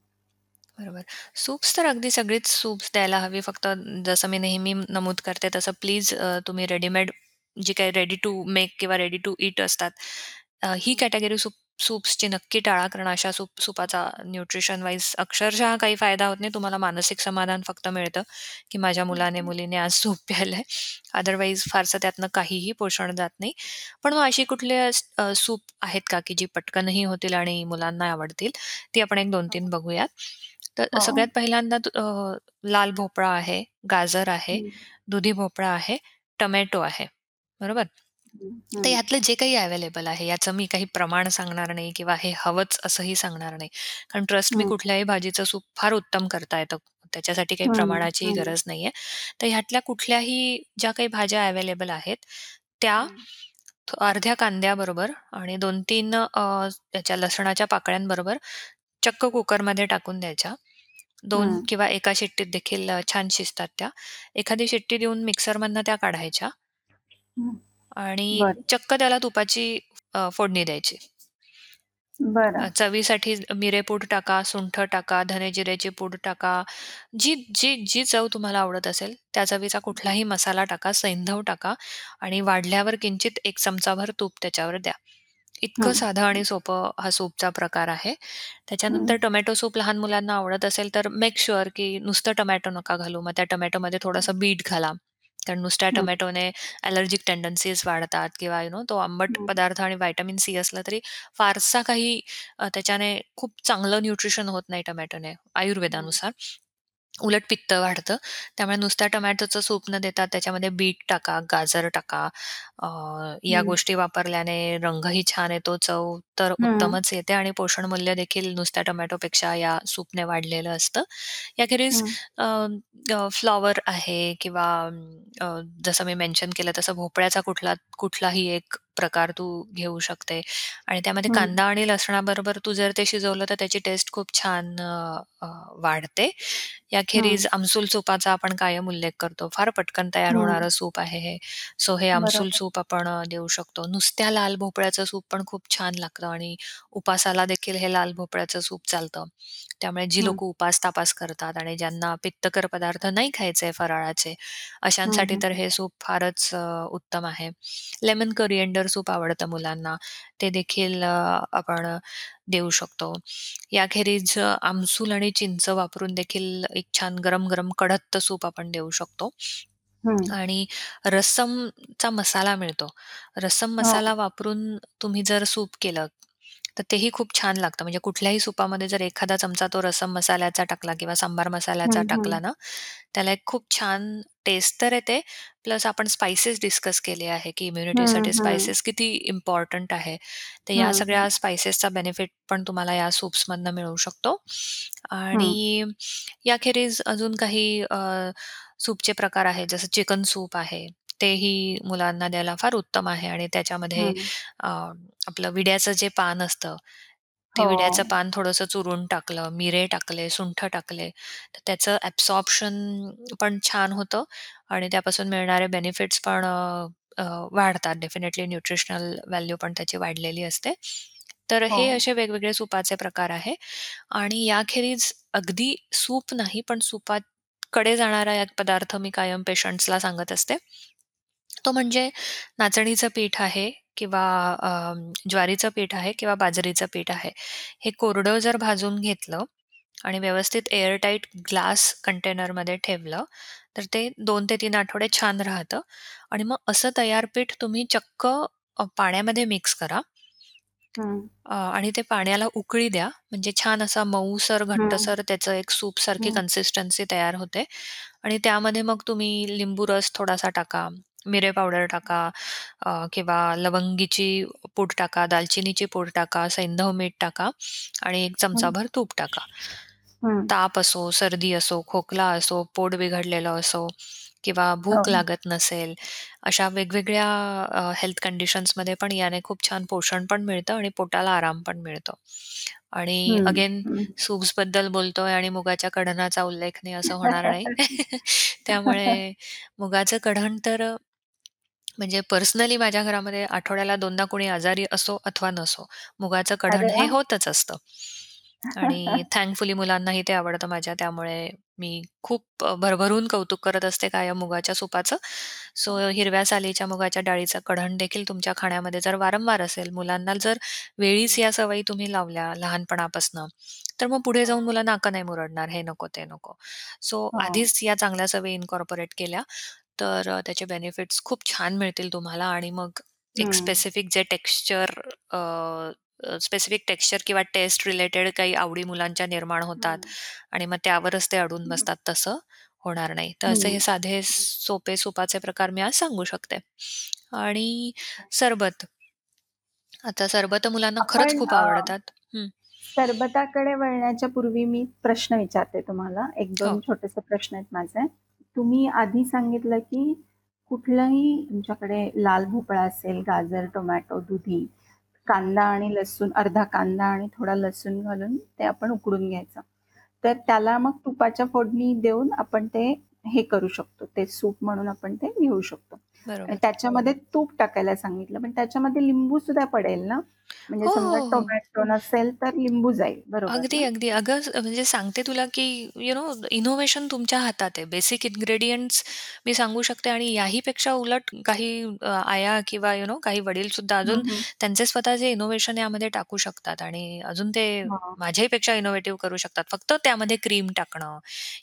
बरोबर. सूप्स तर अगदी सगळीच सूप्स द्यायला हवी. फक्त जसं मी नेहमी नमूद करते तसं प्लीज अ, तुम्ही रेडीमेड जी काही रेडी टू मेक किंवा रेडी टू ईट असतात, अ, ही हं. कॅटेगरी सूप सूप्सची नक्की टाळा. कारण अशा सूप सूपाचा न्यूट्रिशन वाईज अक्षरशः काही फायदा होत नाही. तुम्हाला मानसिक समाधान फक्त मिळतं, की माझ्या मुलाने, मुलीने आज सूप प्यायलंय. अदरवाईज फारसं त्यातनं काहीही पोषण जात नाही. पण मग अशी कुठली अ, सूप आहेत का, की जी पटकनही होतील आणि मुलांना आवडतील? ती आपण एक 2-3 बघूयात. तर हो. सगळ्यात पहिल्यांदा अ, लाल भोपळा आहे, गाजर आहे, दुधी भोपळा आहे, टोमॅटो आहे. बरोबर? तर हं. ह्यातलं जे काही अवेलेबल आहे, याचं मी काही प्रमाण सांगणार नाही किंवा हे हवंच असंही सांगणार नाही. कारण ट्रस्ट मी हं, कुठल्याही भाजीचं सूप फार उत्तम करता येतं. त्याच्यासाठी काही हं, प्रमाणाचीही हं, गरज नाहीये. तर ह्यातल्या कुठल्याही ज्या काही भाज्या अवेलेबल आहेत, त्या हं, अर्ध्या कांद्याबरोबर आणि 2-3 अ, त्याच्या लसणाच्या पाकळ्यांबरोबर चक्क कुकरमध्ये टाकून द्यायच्या. 2 हं, किंवा एका शिट्टीत देखील अ, छान शिजतात त्या. एखादी शिट्टी देऊन मिक्सरमधनं त्या काढायच्या हं. आणि बरं, चक्क त्याला तुपाची अ, फोडणी द्यायची. बरं. अ, चवीसाठी मिरेपूड टाका, सुंठ टाका, धने जिऱ्याची पूड टाका. जी जी जी चव तुम्हाला आवडत असेल, त्या चवीचा कुठलाही मसाला टाका, सैंधव टाका आणि वाढल्यावर किंचित 1 चमचाभर तूप त्याच्यावर द्या. इतकं हं, साधं आणि सोपं हा सूपचा प्रकार आहे. हं, त्याच्यानंतर टोमॅटो सूप लहान मुलांना आवडत असेल, तर मेक शुअर की नुसतं टोमॅटो नका घालू. मग त्या टोमॅटोमध्ये थोडंसं बीट घाला. कारण नुसत्या हं, टोमॅटोने ॲलर्जिक टेंडन्सीज वाढतात किंवा यू नो तो आंबट हं, पदार्थ आणि व्हिटॅमिन सी असला तरी फारसा काही अ, त्याच्याने खूप चांगलं न्यूट्रिशन होत नाही टोमॅटोने हं, आयुर्वेदानुसार. उलट पित्त वाढतं. त्यामुळे नुसत्या टोमॅटोचं सूप न देता त्याच्यामध्ये बीट टाका, गाजर टाका. अ, या हं, गोष्टी वापरल्याने रंगही छान येतो, चव तर हं, उत्तमच येते आणि पोषण मूल्य देखील नुसत्या टोमॅटोपेक्षा या सूपने वाढलेलं असतं. याखेरीज हं, अ, अ, फ्लॉवर आहे किंवा अ, जसं मी मेन्शन केलं तसं भोपळ्याचा कुठला कुठलाही एक प्रकार तू घेऊ शकते आणि त्यामध्ये हं, कांदा आणि लसणाबरोबर तू जर ते शिजवलं तर त्याची टेस्ट खूप छान अ, अ, वाढते. हं, याखेरीज आमसूल सूपाचा आपण कायम उल्लेख करतो. फार पटकन तयार हं. होणारं सूप आहे हे. सो हे आमसूल बरोबर. सूप आपण अ, देऊ शकतो. नुसत्या लाल भोपळ्याचं सूप पण खूप छान लागतं आणि उपासाला देखील हे लाल भोपळ्याचं सूप चालतं. त्यामुळे जी हं, लोकं उपास-तापास करतात आणि ज्यांना पित्तकर पदार्थ नाही खायचे फराळाचे, हं, अशांसाठी हं, तर हे सूप फारच अ, उत्तम आहे. लेमन कोरिएंडर सूप आवडतं मुलांना. ते देखील अ, आपण देऊ शकतो. याखेरीज आमसूल आणि चिंच वापरून देखील एक छान गरम-गरम कढत्त सूप आपण देऊ शकतो. हं. आणि रस्समचा मसाला मिळतो. रस्सम हो. मसाला वापरून तुम्ही जर सूप केलं, तर तेही खूप छान लागतं. म्हणजे कुठल्याही सुपामध्ये जर एखादा चमचा तो रस्सम मसाल्याचा टाकला किंवा सांबार मसाल्याचा हं, हं. टाकला ना, त्याला एक खूप छान टेस्ट तर येते. प्लस आपण स्पाइसेस डिस्कस केले आहे, की इम्युनिटीसाठी हं. स्पाइसेस किती इम्पोर्टंट आहे. तर या हं, हं. सगळ्या स्पाइसेसचा बेनिफिट पण तुम्हाला या सूप्समधनं मिळू शकतो. हं, आणि याखेरीज अजून काही अ, सूपचे प्रकार आहेत, जसं चिकन सूप आहे. तेही मुलांना द्यायला फार उत्तम आहे आणि त्याच्यामध्ये हं. अ, आपलं विड्याचं जे पान असतं, ते हो. विड्याचं पान थोडंसं चुरून टाकलं, मिरे टाकले, सुंठ टाकले, तर त्याचं ॲब्सॉर्प्शन पण छान होतं आणि त्यापासून मिळणारे बेनिफिट्स पण अ, अ, वाढतात. डेफिनेटली न्यूट्रिशनल व्हॅल्यू पण त्याची वाढलेली असते. तर हो. हे असे वेगवेगळे सूपाचे प्रकार आहे आणि याखेरीज अगदी सूप नाही, पण सूपाकडे जाणारा एक पदार्थ मी कायम पेशंट्सला सांगत असते. तो म्हणजे नाचणीचं पीठ आहे किंवा अ, ज्वारीचं पीठ आहे किंवा बाजरीचं पीठ आहे. हे कोरडं जर भाजून घेतलं आणि व्यवस्थित एअरटाईट ग्लास कंटेनरमध्ये ठेवलं, तर ते 2 ते 3 आठवडे छान राहतं. आणि मग असं तयार पीठ तुम्ही चक्क अ, पाण्यामध्ये मिक्स करा. हं, अ, आणि ते पाण्याला उकळी द्या. म्हणजे छान असा मऊसर, हं, घट्टसर त्याचं एक सूपसारखी हं, कन्सिस्टन्सी तयार होते. आणि त्यामध्ये मग तुम्ही लिंबू रस थोडासा टाका, मिरे पावडर टाका अ, किंवा लवंगीची पूड टाका, दालचिनीची पूड टाका, सैंधव मीठ टाका आणि 1 हं, चमचाभर तूप टाका. हं, ताप असो, सर्दी असो, खोकला असो, पोट बिघडलेलं असो, किंवा हो. भूक लागत नसेल, अशा वेगवेगळ्या अ, हेल्थ कंडिशन्समध्ये पण याने खूप छान पोषण पण मिळतं आणि पोटाला आराम पण मिळतो. आणि हं, अगेन हं. सूप्सबद्दल बोलतोय आणि मुगाच्या कढणाचा उल्लेख नाही असं होणार नाही. त्यामुळे मुगाचं कढण तर म्हणजे पर्सनली माझ्या घरामध्ये आठवड्याला 2दा कोणी आजारी असो अथवा नसो, मुगाचं अरे कढण हे वाह! होतच असतं. आणि थँकफुली मुलांनाही ते आवडतं माझ्या, त्यामुळे मी खूप अ, भरभरून कौतुक करत असते कायम मुगाच्या सुपाचं. सो हिरव्या सालीच्या मुगाच्या डाळीचं कढण देखील तुमच्या खाण्यामध्ये जर वारंवार असेल, मुलांना जर वेळीच या सवयी तुम्ही लावल्या लहानपणापासनं, तर मग पुढे जाऊन मुलं नाका नाही मुरडणार, हे नको, ते नको. सो हो. आधीच या चांगल्या सवयी इन्कॉर्पोरेट केल्या, तर अ, त्याचे बेनिफिट्स खूप छान मिळतील तुम्हाला आणि मग एक हं, स्पेसिफिक जे टेक्स्चर स्पेसिफिक टेक्स्चर किंवा टेस्ट रिलेटेड काही आवडी मुलांच्या निर्माण होतात हं, आणि मग त्यावरच ते अडून हं, बसतात, तसं होणार नाही. तर असे हं. हे साधे सोपे सुपाचे प्रकार मी आज सांगू शकते. आणि सरबत. आता सरबत मुलांना खरंच आपण खूप अ, आवडतात. हं. सरबताकडे वळण्याच्या पूर्वी मी प्रश्न विचारते तुम्हाला. हो. 1-2 छोटेसे प्रश्न आहेत माझे. तुम्ही आधी सांगितलं, की कुठलाही तुमच्याकडे लाल भोपळा असेल, गाजर, टोमॅटो, दुधी, कांदा आणि लसूण, अर्धा कांदा आणि थोडा लसूण घालून ते आपण उकडून घ्यायचं. तर त्याला मग तुपाच्या फोडणी देऊन आपण ते हे करू शकतो. ते सूप म्हणून आपण ते घेऊ शकतो. बरोबर. त्याच्यामध्ये तूप टाकायला सांगितलं, पण त्याच्यामध्ये लिंबू सुद्धा पडेल ना? म्हणजे हो, समजा हो. टोमॅटो नसेल तर लिंबू जाईल, बरोबर अगदी, ना? अगदी. अगं, स- म्हणजे सांगते तुला, की यू नो इनोव्हेशन तुमच्या हातात आहे. बेसिक इन्ग्रीडियंट्स मी सांगू शकते आणि याहीपेक्षा उलट काही अ, आया किंवा यू नो काही वडीलसुद्धा अजून हं, हं. त्यांचे स्वतःचे इनोव्हेशन यामध्ये टाकू शकतात आणि अजून ते हां. माझ्याहीपेक्षा इनोव्हेटिव्ह करू शकतात. फक्त त्यामध्ये क्रीम टाकणं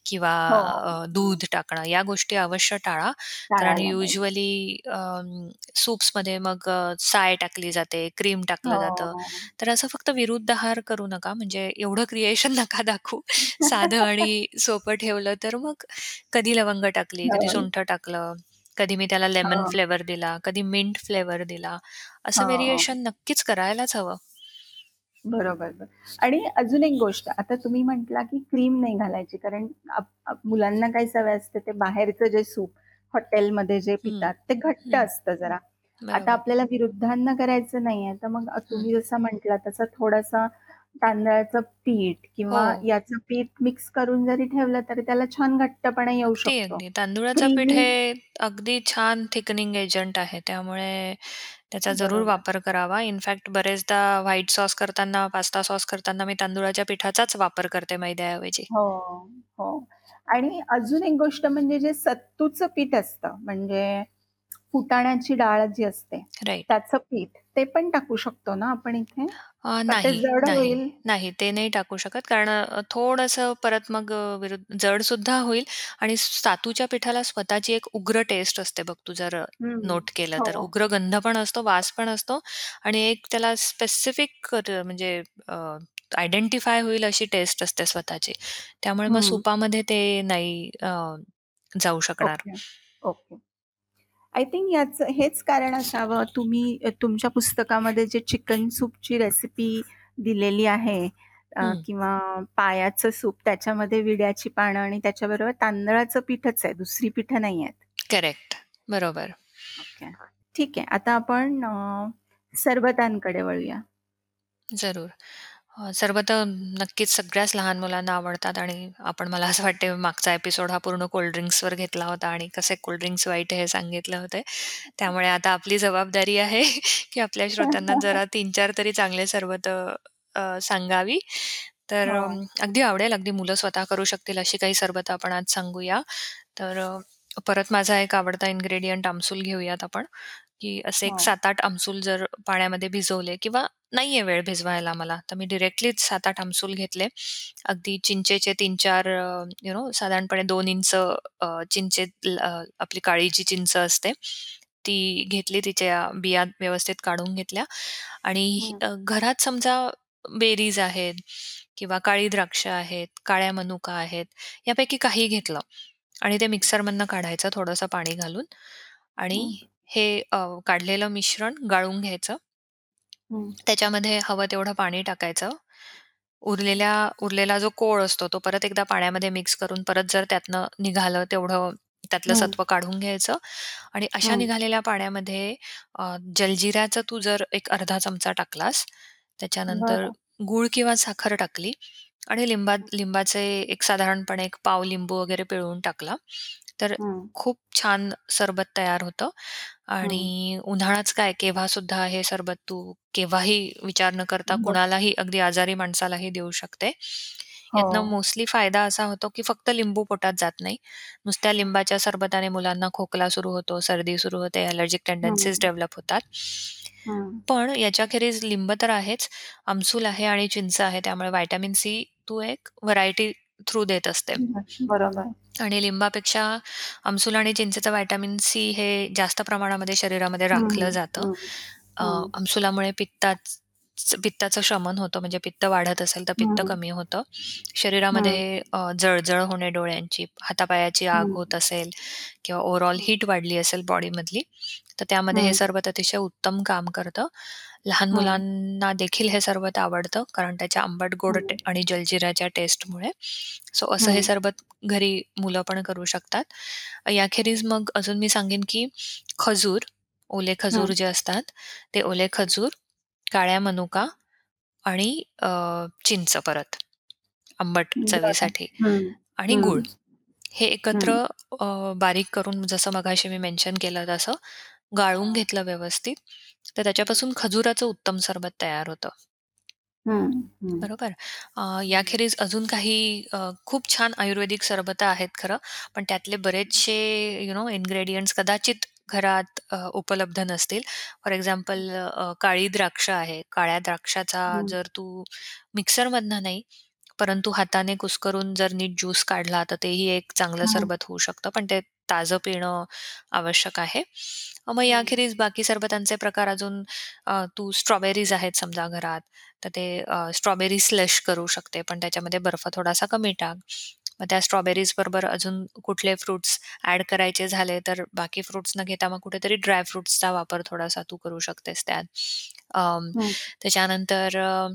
किंवा हो. अ, दूध टाकणं या गोष्टी अवश्य टाळा. कारण टाळायला पाहिजे. युजुअली सूप्समध्ये मग अ, साय टाकली जाते, क्रीम टाकलं जातं. हो. तर असं फक्त विरुद्ध आहार करू नका. म्हणजे एवढं क्रिएशन नका दाखवू. साधं आणि सोपं ठेवलं तर मग कधी लवंग टाकली, कधी हो. सुंठ टाकलं, कधी मी त्याला लेमन हो. फ्लेवर दिला, कधी मिंट फ्लेवर दिला. असं हो. व्हेरिएशन नक्कीच करायलाच हवं. बरोबर, बरं. आणि अजून एक गोष्ट, आता तुम्ही म्हटला, की क्रीम नाही घालायची कारण आप आप मुलांना काय सवय असते, ते बाहेरचं जे सूप हॉटेलमध्ये जे हं, पितात, ते घट्ट हं. असतं जरा. आता. आपल्याला विरुद्धांना करायचं नाहीये, तर मग हं. तुम्ही जसं म्हटला तसं थोडासा तांदळाचं पीठ हो. किंवा याचं पीठ मिक्स करून जरी ठेवलं, तरी त्याला छान घट्टपणा येऊ शकतो. अगदी. तांदुळाचं पीठ क्रीमी हे अगदी छान थिकनिंग एजंट आहे. त्यामुळे त्याचा जरूर बरोबर. वापर करावा. इनफॅक्ट बरेचदा व्हाईट सॉस करताना, पास्ता सॉस करताना मी तांदुळाच्या पिठाचाच वापर करते मैद्याऐवजी. हो, हो. आणि अजून एक गोष्ट म्हणजे जे सत्तूचं पीठ असतं, म्हणजे फुटाण्याची डाळ जी असते, राइट. त्याचं पीठ, ते पण टाकू शकतो ना आपण इथे? अ, का ते नाही, जड नाही, होईल? नाही. ते नाही टाकू शकत कारण अ, थोडंसं परत मग अ, विरुद्ध जडसुद्धा होईल आणि सातूच्या पिठाला स्वतःची एक उग्र टेस्ट असते बघ, तू जर. नोट केलं तर. हो. उग्र गंध पण असतो, वास पण असतो आणि एक त्याला स्पेसिफिक म्हणजे आयडेंटिफाय होईल अशी टेस्ट असते स्वतःची. त्यामुळे मग हं. सुपामध्ये ते नाही अ, जाऊ शकणार. Okay, okay. आय थिंक याचं हेच कारण असावं तुम्ही अ, तुमच्या पुस्तकामध्ये जे चिकन सूपची रेसिपी दिलेली आहे अ, हं, किंवा पायाचं सूप त्याच्यामध्ये विड्याची पानं आणि त्याच्याबरोबर तांदळाचं पीठच आहे, दुसरी पिठं नाही आहेत. करेक्ट. बरोबर. ओके. ठीक आहे. आता आपण अ, सरबतांकडे वळूया. जरूर. अ, सरबतं नक्कीच सगळ्याच लहान मुलांना आवडतात आणि आपण मला असं वाटते मागचा एपिसोड हा पूर्ण कोल्ड ड्रिंक्सवर घेतला होता आणि कसे कोल्ड ड्रिंक्स वाईट हे सांगितले होते. त्यामुळे आता आपली जबाबदारी आहे की आपल्या श्रोत्यांना जरा 3-4 तरी चांगले सरबतं अ, सांगावी. तर हो, अगदी आवडेल, अगदी मुलं स्वतः करू शकतील अशी काही सरबतं आपण आज सांगूया. तर अ, परत माझा एक आवडता इन्ग्रेडियंट आमसूल घेऊयात आपण. की असे एक हो. 7-8 आमसूल जर पाण्यामध्ये भिजवले किंवा नाहीये वेळ भिजवायला मला, तर मी डायरेक्टलीच 7-8 आमसूल घेतले. अगदी चिंचेचे 3-4 अ, यू नो साधारणपणे 2 इंच अ, चिंचे अ, आपली काळी जी चिंच असते, ती घेतली. तिच्या बिया व्यवस्थित काढून घेतल्या आणि हं, अ, घरात समजा बेरीज आहेत किंवा काळी द्राक्ष आहेत, काळ्या मनुका आहेत, यापैकी काही घेतलं आणि ते मिक्सरमधनं काढायचं थोडंसं पाणी घालून आणि हं, हे अ, काढलेलं मिश्रण गाळून घ्यायचं. हं, त्याच्यामध्ये हवं तेवढं पाणी टाकायचं. उरलेल्या उरलेला जो कोळ असतो तो परत एकदा पाण्यामध्ये मिक्स करून परत जर त्यातनं निघालं तेवढं त्यातलं हं. सत्व काढून घ्यायचं आणि अशा हं. निघालेल्या पाण्यामध्ये अ, जलजिऱ्याचा तू जर एक अर्धा चमचा टाकलास, त्याच्यानंतर बरं. गूळ किंवा साखर टाकली आणि लिंबा लिंबाचे एक साधारणपणे एक पाव लिंबू वगैरे पिळून टाकला, तर हं. खूप छान सरबत तयार होतं हं. आणि उन्हाळाच काय केव्हासुद्धा हे सरबत तू केव्हाही विचार न करता बरं. कुणालाही अगदी आजारी माणसालाही देऊ शकते. हो. यातनं मोस्टली फायदा असा होतो, की फक्त लिंबू पोटात जात नाही. नुसत्या लिंबाच्या सरबताने मुलांना खोकला सुरू होतो, सर्दी सुरू होते, एलर्जिक टेंडन्सीज हं. डेव्हलप होतात. हं. पण याच्याखेरीज लिंब तर आहेच, आमसूल आहे आणि चिंच आहे. त्यामुळे व्हिटॅमिन सी तू एक व्हरायटी थ्रू देत असते. बरोबर. आणि लिंबापेक्षा आमसूल आणि चिंचेचं व्हिटॅमिन सी हे जास्त प्रमाणामध्ये शरीरामध्ये राखलं जातं. हं, अ, हं. आमसुलामुळे पित्ताच पित्ताचं शमन होतं, म्हणजे पित्त वाढत असेल तर पित्त हं. कमी होतं. हं. शरीरामध्ये अ, जळजळ होणे डोळ्यांची, हातापायाची आग हं. होत असेल किंवा ओव्हरऑल. हीट वाढली असेल बॉडीमधली, तर त्यामध्ये हे हं. सरबत अतिशय उत्तम काम करतं. लहान हं. मुलांना देखील हे सरबत आवडतं, कारण त्याच्या आंबट-गोड टे हं. आणि जलजिऱ्याच्या टेस्टमुळे. सो असं हे हं. सरबत घरी मुलं पण करू शकतात. याखेरीज मग अजून मी सांगेन, की खजूर, ओले हं. खजूर जे असतात, ते ओले खजूर, काळ्या मनुका आणि अ, चिंच परत, आंबट बरं. चवीसाठी हं, आणि गूळ. हं. एकत्र हं. अ, बारीक करून जसं मगाशी मी मेन्शन केलं तसं गाळून. घेतलं व्यवस्थित, तर त्याच्यापासून खजुराचं उत्तम सरबत तयार होतं. हं, हं. बरोबर. अ. याखेरीज अजून काही अ, खूप छान आयुर्वेदिक सरबतं आहेत खरं, पण त्यातले बरेचसे यू नो इन्ग्रीडियंट्स कदाचित घरात अ, उपलब्ध नसतील. फॉर एक्झाम्पल अ, काळी द्राक्ष आहे. काळ्या द्राक्षाचा हं. जर तू मिक्सरमधनं नाही, परंतु हाताने कुस्करून जर नीट ज्यूस काढला, तर तेही एक चांगलं हं. सरबत होऊ शकतं. पण ते ताजं पिणं आवश्यक आहे. मग. याखेरीज बाकी सरबतांचे प्रकार अजून अ, तू स्ट्रॉबेरीज आहेत समजा घरात, तर ते अ, स्ट्रॉबेरी स्लश करू शकते, पण त्याच्यामध्ये बर्फ थोडासा कमी टाक. मग त्या स्ट्रॉबेरीज बरोबर अजून कुठले फ्रुट्स ॲड करायचे झाले, तर बाकी फ्रुट्स न घेता मग कुठेतरी ड्राय फ्रुट्सचा वापर थोडासा तू करू शकतेस त्यात. हं. त्याच्यानंतर अ,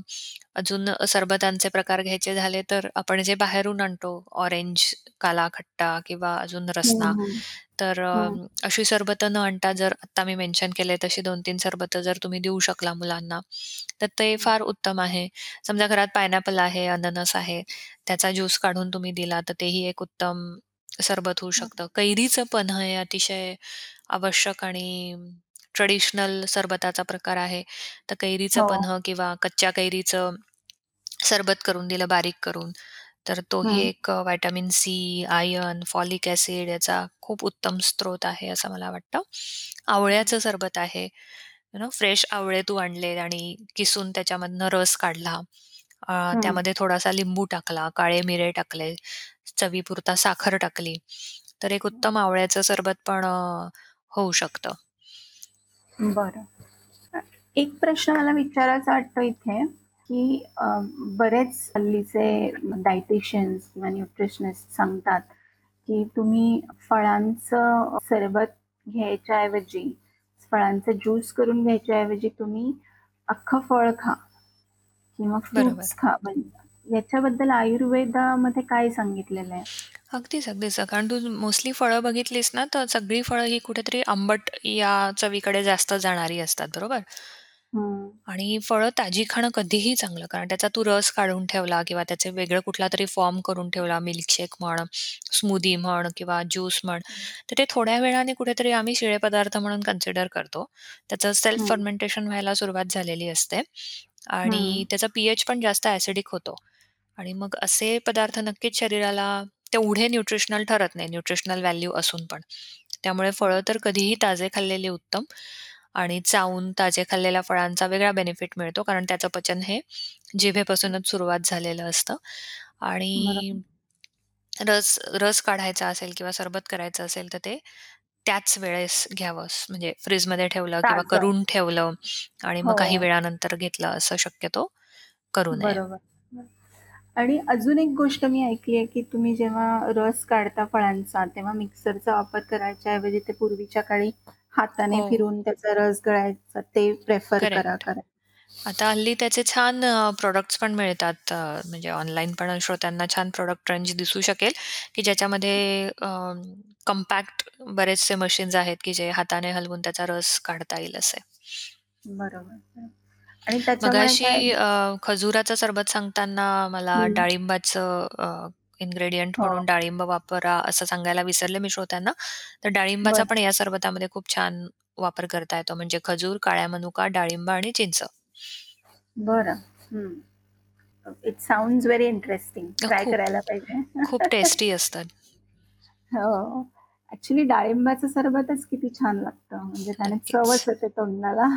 अजून सरबतांचे प्रकार घ्यायचे झाले, तर आपण जे बाहेरून आणतो ऑरेंज, काला खट्टा किंवा अजून हं, रसना, हं. तर अ, हं. अशी सरबतं न आणता जर आत्ता मी मेन्शन केले तशी 2-3 सरबतं जर तुम्ही देऊ शकला मुलांना, तर ते हं. फार उत्तम आहे. समजा घरात पायनॅपल आहे, अननस आहे, त्याचा ज्यूस काढून तुम्ही दिला, तर तेही एक उत्तम सरबत होऊ हं. शकतं. कैरीचं पन्ह हे अतिशय आवश्यक आणि ट्रेडिशनल सरबताचा प्रकार आहे. तर कैरीचं हो. पन्ह किंवा कच्च्या कैरीचं सरबत करून दिलं बारीक करून, तर तोही हं. एक अ, vitamin C, iron, folic acid याचा खूप उत्तम स्रोत आहे, असं मला वाटतं. आवळ्याचं सरबत आहे. यू नो फ्रेश आवळे तू आणले आणि किसून त्याच्यामधनं रस काढला. अ, हं. त्यामध्ये थोडासा लिंबू टाकला, काळे मिरे टाकले, चवीपुरता साखर टाकली, तर एक उत्तम आवळ्याचं सरबत पण अ, होऊ शकतं. बरं. एक प्रश्न मला विचारायचा वाटतो इथे, की अ, बरेच हल्लीचे डायटीशियन्स किंवा न्यूट्रिशनिस्ट सांगतात, की तुम्ही फळांचं सरबत घ्यायच्या ऐवजी, फळांचं ज्यूस करून घ्यायच्या ऐवजी तुम्ही अख्खं फळ खा किंवा बरोबर. फ्रुट्स खा. म्हणजे याच्याबद्दल आयुर्वेदामध्ये काय सांगितलेलं आहे? अगदीच, अगदीच. कारण तू मोस्टली फळं बघितलीस ना, तर सगळी फळं ही कुठेतरी आंबट या चवीकडे जास्त जाणारी असतात, बरोबर? हं. आणि फळं ताजी खाणं कधीही चांगलं, कारण त्याचा तू रस काढून ठेवला किंवा त्याचे वेगळं कुठलातरी फॉर्म करून ठेवला, मिल्कशेक म्हण, स्मूदी म्हण किंवा ज्यूस म्हण. तर ते थोड्या वेळाने कुठेतरी आम्ही शिळे पदार्थ म्हणून कन्सिडर करतो. त्याचं सेल्फ हं. फर्मेंटेशन व्हायला सुरुवात झालेली असते आणि हं. त्याचा पी-एच पण जास्त ॲसिडिक होतो आणि मग असे पदार्थ नक्कीच शरीराला तेवढे न्यूट्रिशनल ठरत नाही, न्यूट्रिशनल व्हॅल्यू असून पण. त्यामुळे फळं तर कधीही ताजे खाल्लेले उत्तम आणि चावून ताजे खाल्लेल्या फळांचा वेगळा बेनिफिट मिळतो, कारण त्याचं पचन हे जिभेपासूनच सुरुवात झालेलं असतं आणि बरोबर. रस रस काढायचा असेल किंवा सरबत करायचं असेल, तर ते त्याच वेळेस घ्यावं. म्हणजे फ्रिजमध्ये ठेवलं किंवा ताजं. करून ठेवलं आणि मग काही हो. वेळानंतर घेतलं, असं शक्यतो करू नये. बरोबर. आणि अजून एक गोष्ट मी ऐकली आहे, की तुम्ही जेव्हा रस काढता फळांचा, तेव्हा मिक्सरचा वापर करायच्या ऐवजी ते पूर्वीच्या काळी हाताने हो. फिरवून त्याचा रस गळायचा ते प्रिफर करा करेक्ट. करा. आता हल्ली त्याचे छान प्रॉडक्ट्स पण मिळतात अ, म्हणजे ऑनलाईन पण श्रोत्यांना छान प्रॉडक्ट रेंज दिसू शकेल, की ज्याच्यामध्ये कॉम्पॅक्ट बरेचसे मशीन्स आहेत, की जे हाताने हलवून त्याचा रस काढता येईल असे. बरोबर. आणि त्याच्यामुळे मगाशी अ, खजुराचं सरबत सांगताना मला हं. डाळिंबाचं अ, इन्ग्रीडियंट हो. म्हणून डाळिंब वापरा असं सांगायला विसरले मी श्रोत्यांना. तर डाळिंबाचा बरं. पण या सरबतामध्ये खूप छान वापर करता येतो. म्हणजे खजूर, काळ्या मनुका, डाळिंब आणि चिंच. बरं. हं. It sounds very interesting. A, try खूप, करायला पाहिजे. खूप टेस्टी असतात. हो. ॲक्चुअली डाळिंबाचं सरबतच किती छान लागतं. म्हणजे त्याने नक्कीच. चवच येते तोंडाला.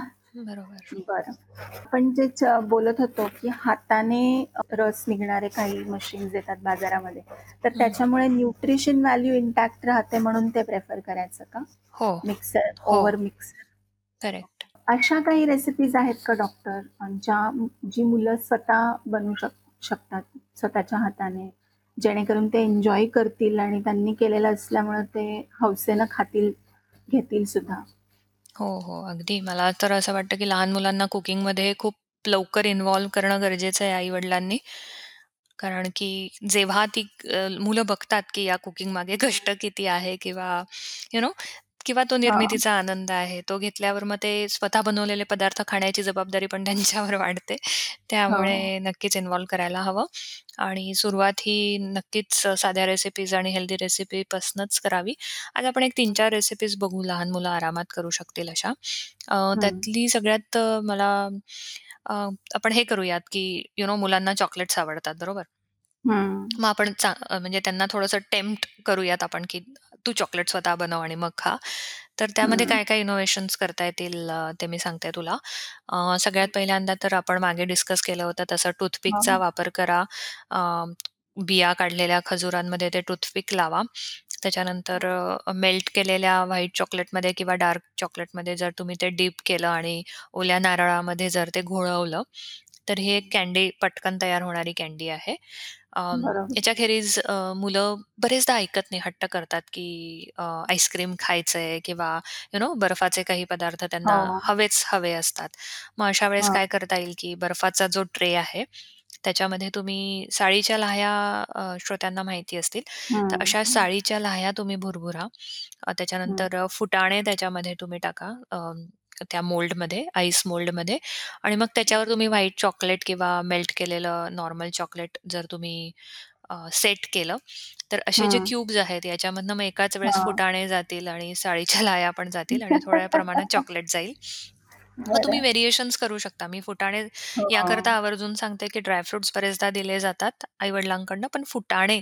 बरोबर. बरं. आपण जे च बोलत होतो, की हाताने रस निघणारे काही मशीन्स येतात बाजारामध्ये. तर हं. त्याच्यामुळे न्यूट्रिशन व्हॅल्यू इंटॅक्ट राहते म्हणून ते प्रिफर करायचं का? हो, मिक्सर, हो. Over mixer. करेक्ट. अशा काही रेसिपीज आहेत का डॉक्टर अ, ज्या जी मुलं स्वतः बनवू शक शकतात स्वतःच्या हाताने, जेणेकरून ते एन्जॉय करतील आणि त्यांनी केलेलं असल्यामुळे ते हौसेनं खातील, घेतील सुद्धा? हो, हो. अगदी. मला तर असं वाटतं, की लहान मुलांना कुकिंगमध्ये खूप लवकर इन्व्हॉल्व करणं गरजेचं आहे आई-वडिलांनी. कारण की जेव्हा ती अ, मुलं बघतात, की या कुकिंगमागे कष्ट किती आहे किंवा यू नो किंवा तो हां. निर्मितीचा आनंद आहे. तो घेतल्यावर मग ते स्वतः बनवलेले पदार्थ खाण्याची जबाबदारी पण त्यांच्यावर वाढते. हो. त्यामुळे नक्कीच इन्व्हॉल्व करायला हवं आणि सुरुवात ही नक्कीच अ, साध्या रेसिपीज आणि हेल्दी रेसिपीपासूनच करावी. आज आपण एक 3-4 रेसिपीज बघू लहान मुलं आरामात करू शकतील अशा. अ, हं. त्यातली सगळ्यात अ, मला अ, आपण हे करूयात, की यू नो मुलांना चॉकलेट्स आवडतात, बरोबर? हं. मग आपण चा म्हणजे त्यांना थोडंसं टेम्प्ट करूयात आपण, की तू चॉकलेट स्वतः बनव आणि मग खा. तर त्यामध्ये हं. काय-काय इनोव्हेशन्स करता येतील अ, ते मी सांगते तुला. अ, सगळ्यात पहिल्यांदा तर आपण मागे डिस्कस केलं होतं तसं टूथपिकचा हां. वापर करा. अ, बिया काढलेल्या खजुरांमध्ये ते टूथपिक लावा. त्याच्यानंतर अ, मेल्ट केलेल्या व्हाईट चॉकलेटमध्ये किंवा डार्क चॉकलेटमध्ये जर तुम्ही ते डीप केलं आणि ओल्या नारळामध्ये जर ते घोळवलं, तर ही एक कँडी पटकन तयार होणारी कँडी आहे. बरोबर. याच्याखेरीज अ, मुलं बरेचदा ऐकत नाही, हट्ट करतात, की अ, आईस्क्रीम खायचंय किंवा यू नो बर्फाचे काही पदार्थ त्यांना हो. हवेच हवे असतात. मग अशा वेळेस हां. काय करता येईल, की बर्फाचा जो ट्रे आहे, त्याच्यामध्ये तुम्ही साळीच्या लाह्या अ, श्रोत्यांना माहिती असतील. तर हं. अशा हं. साळीच्या लाह्या तुम्ही भुरभुरा. अ, हं. त्याच्यानंतर अ, फुटाणे त्याच्यामध्ये तुम्ही टाका अ, त्या मोल्डमध्ये, आईस मोल्डमध्ये आणि मग त्याच्यावर तुम्ही व्हाईट चॉकलेट किंवा मेल्ट केलेलं नॉर्मल चॉकलेट जर तुम्ही सेट केलं, तर असे जे हं. क्यूब्स आहेत याच्यामधनं मग एकाच वेळेस हां. फुटाणे जातील आणि साळीच्या लाह्या पण जातील आणि थोड्या प्रमाणात चॉकलेट जाईल. मग तुम्ही बरं. व्हेरिएशन्स करू शकता. मी फुटाणे याकरता हो. आवर्जून सांगते, की ड्राय फ्रुट्स बरेचदा दिले जातात आई-वडिलांकडनं. पण फुटाणे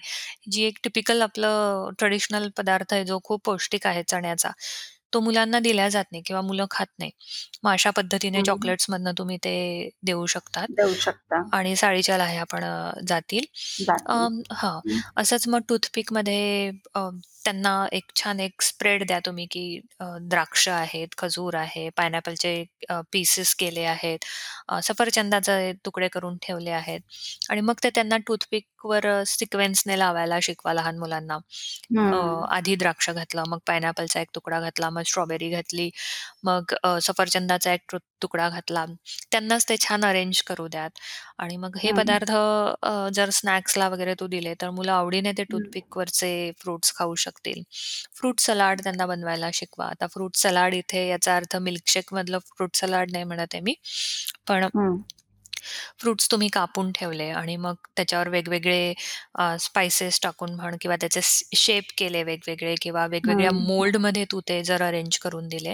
जी एक टिपिकल आपलं ट्रेडिशनल पदार्थ आहे, जो खूप पौष्टिक आहे चण्याचा, तो मुलांना दिला जात नाही किंवा मुलं खात नाही. मग अशा पद्धतीने हं. चॉकलेट्समधनं तुम्ही ते देऊ शकतात देऊ शकता. आणि साळीच्या लाह्या पण अ, जातील. जातील. अं, हां. हं. असंच मग टूथपिकमध्ये अ, त्यांना एक छान एक स्प्रेड द्या तुम्ही, की अ, द्राक्ष आहेत, खजूर आहे, पायनॅपलचे अ, पीसेस केले आहेत, अ, सफरचंदाचे तुकडे करून ठेवले आहेत आणि मग ते त्यांना टूथपिकवर अ, सिक्वेन्सने लावायला शिकवा लहान मुलांना. अ, हं. आधी द्राक्ष घातलं, मग पायनॅपलचा एक तुकडा घातला, मग स्ट्रॉबेरी घातली, मग अ, सफरचंदाचा एक तु तुकडा घातला. त्यांनाच ते छान अरेंज करू द्यात आणि मग हे हं. पदार्थ अ, जर स्नॅक्सला वगैरे तू दिले, तर मुलं आवडीने ते हं. टूथपिकवरचे फ्रुट्स खाऊ शकतील. फ्रूट सलाड त्यांना बनवायला शिकवा. आता फ्रूट सलाड इथे याचा अर्थ मिल्कशेकमधलं फ्रूट सलाड नाही म्हणत आहे मी. पण हं. फ्रुट्स तुम्ही कापून ठेवले आणि मग त्याच्यावर वेगवेगळे अ, स्पाइसेस टाकून म्हण किंवा त्याचे शेप केले वेगवेगळे किंवा वेगवेगळ्या. मोल्डमध्ये तू ते जर अरेंज करून दिले,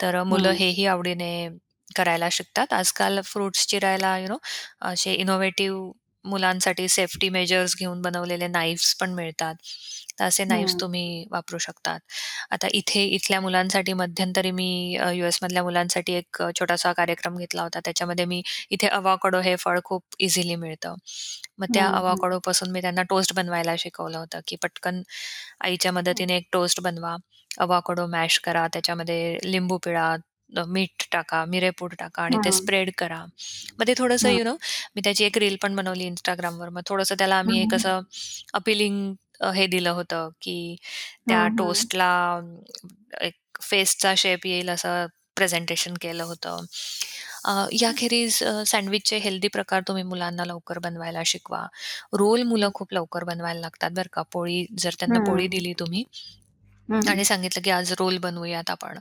तर मुलं हं. हेही आवडीने करायला शिकतात. आजकाल फ्रुट्स चिरायला यू नो असे इनोव्हेटिव्ह मुलांसाठी सेफ्टी मेजर्स घेऊन बनवलेले नाईफ्स पण मिळतात. तर असे नाईफ्स हं. तुम्ही वापरू शकतात. आता इथे इथल्या मुलांसाठी मध्यंतरी मी अ, यूएसमधल्या मुलांसाठी एक अ, छोटासा कार्यक्रम घेतला होता. त्याच्यामध्ये मी इथे अवोकाडो हे फळ खूप इझिली मिळतं. मग त्या हं. हं. अवोकाडोपासून मी त्यांना टोस्ट बनवायला शिकवलं होतं, की पटकन आईच्या मदतीने एक टोस्ट बनवा. अवोकाडो मॅश करा, त्याच्यामध्ये लिंबू पिळा, अ, मीठ टाका, मिरेपूड टाका आणि ते हं. स्प्रेड करा. मग ते थोडंसं हं. यू नो मी त्याची एक रील पण बनवली Instagramवर. मग थोडंसं त्याला आम्ही एक हं. असं अपीलिंग हे दिलं होतं, की त्या हं. हं. टोस्टला एक फेसचा शेप येईल असं प्रेझेंटेशन केलं होतं. अ, याखेरीज अ, सँडविचचे हेल्दी प्रकार तुम्ही मुलांना लवकर बनवायला शिकवा. रोल मुलं खूप लवकर बनवायला लागतात बरं का. पोळी जर त्यांना पोळी हं. दिली तुम्ही हं, हं. आणि सांगितलं की आज रोल बनवूयात आपण.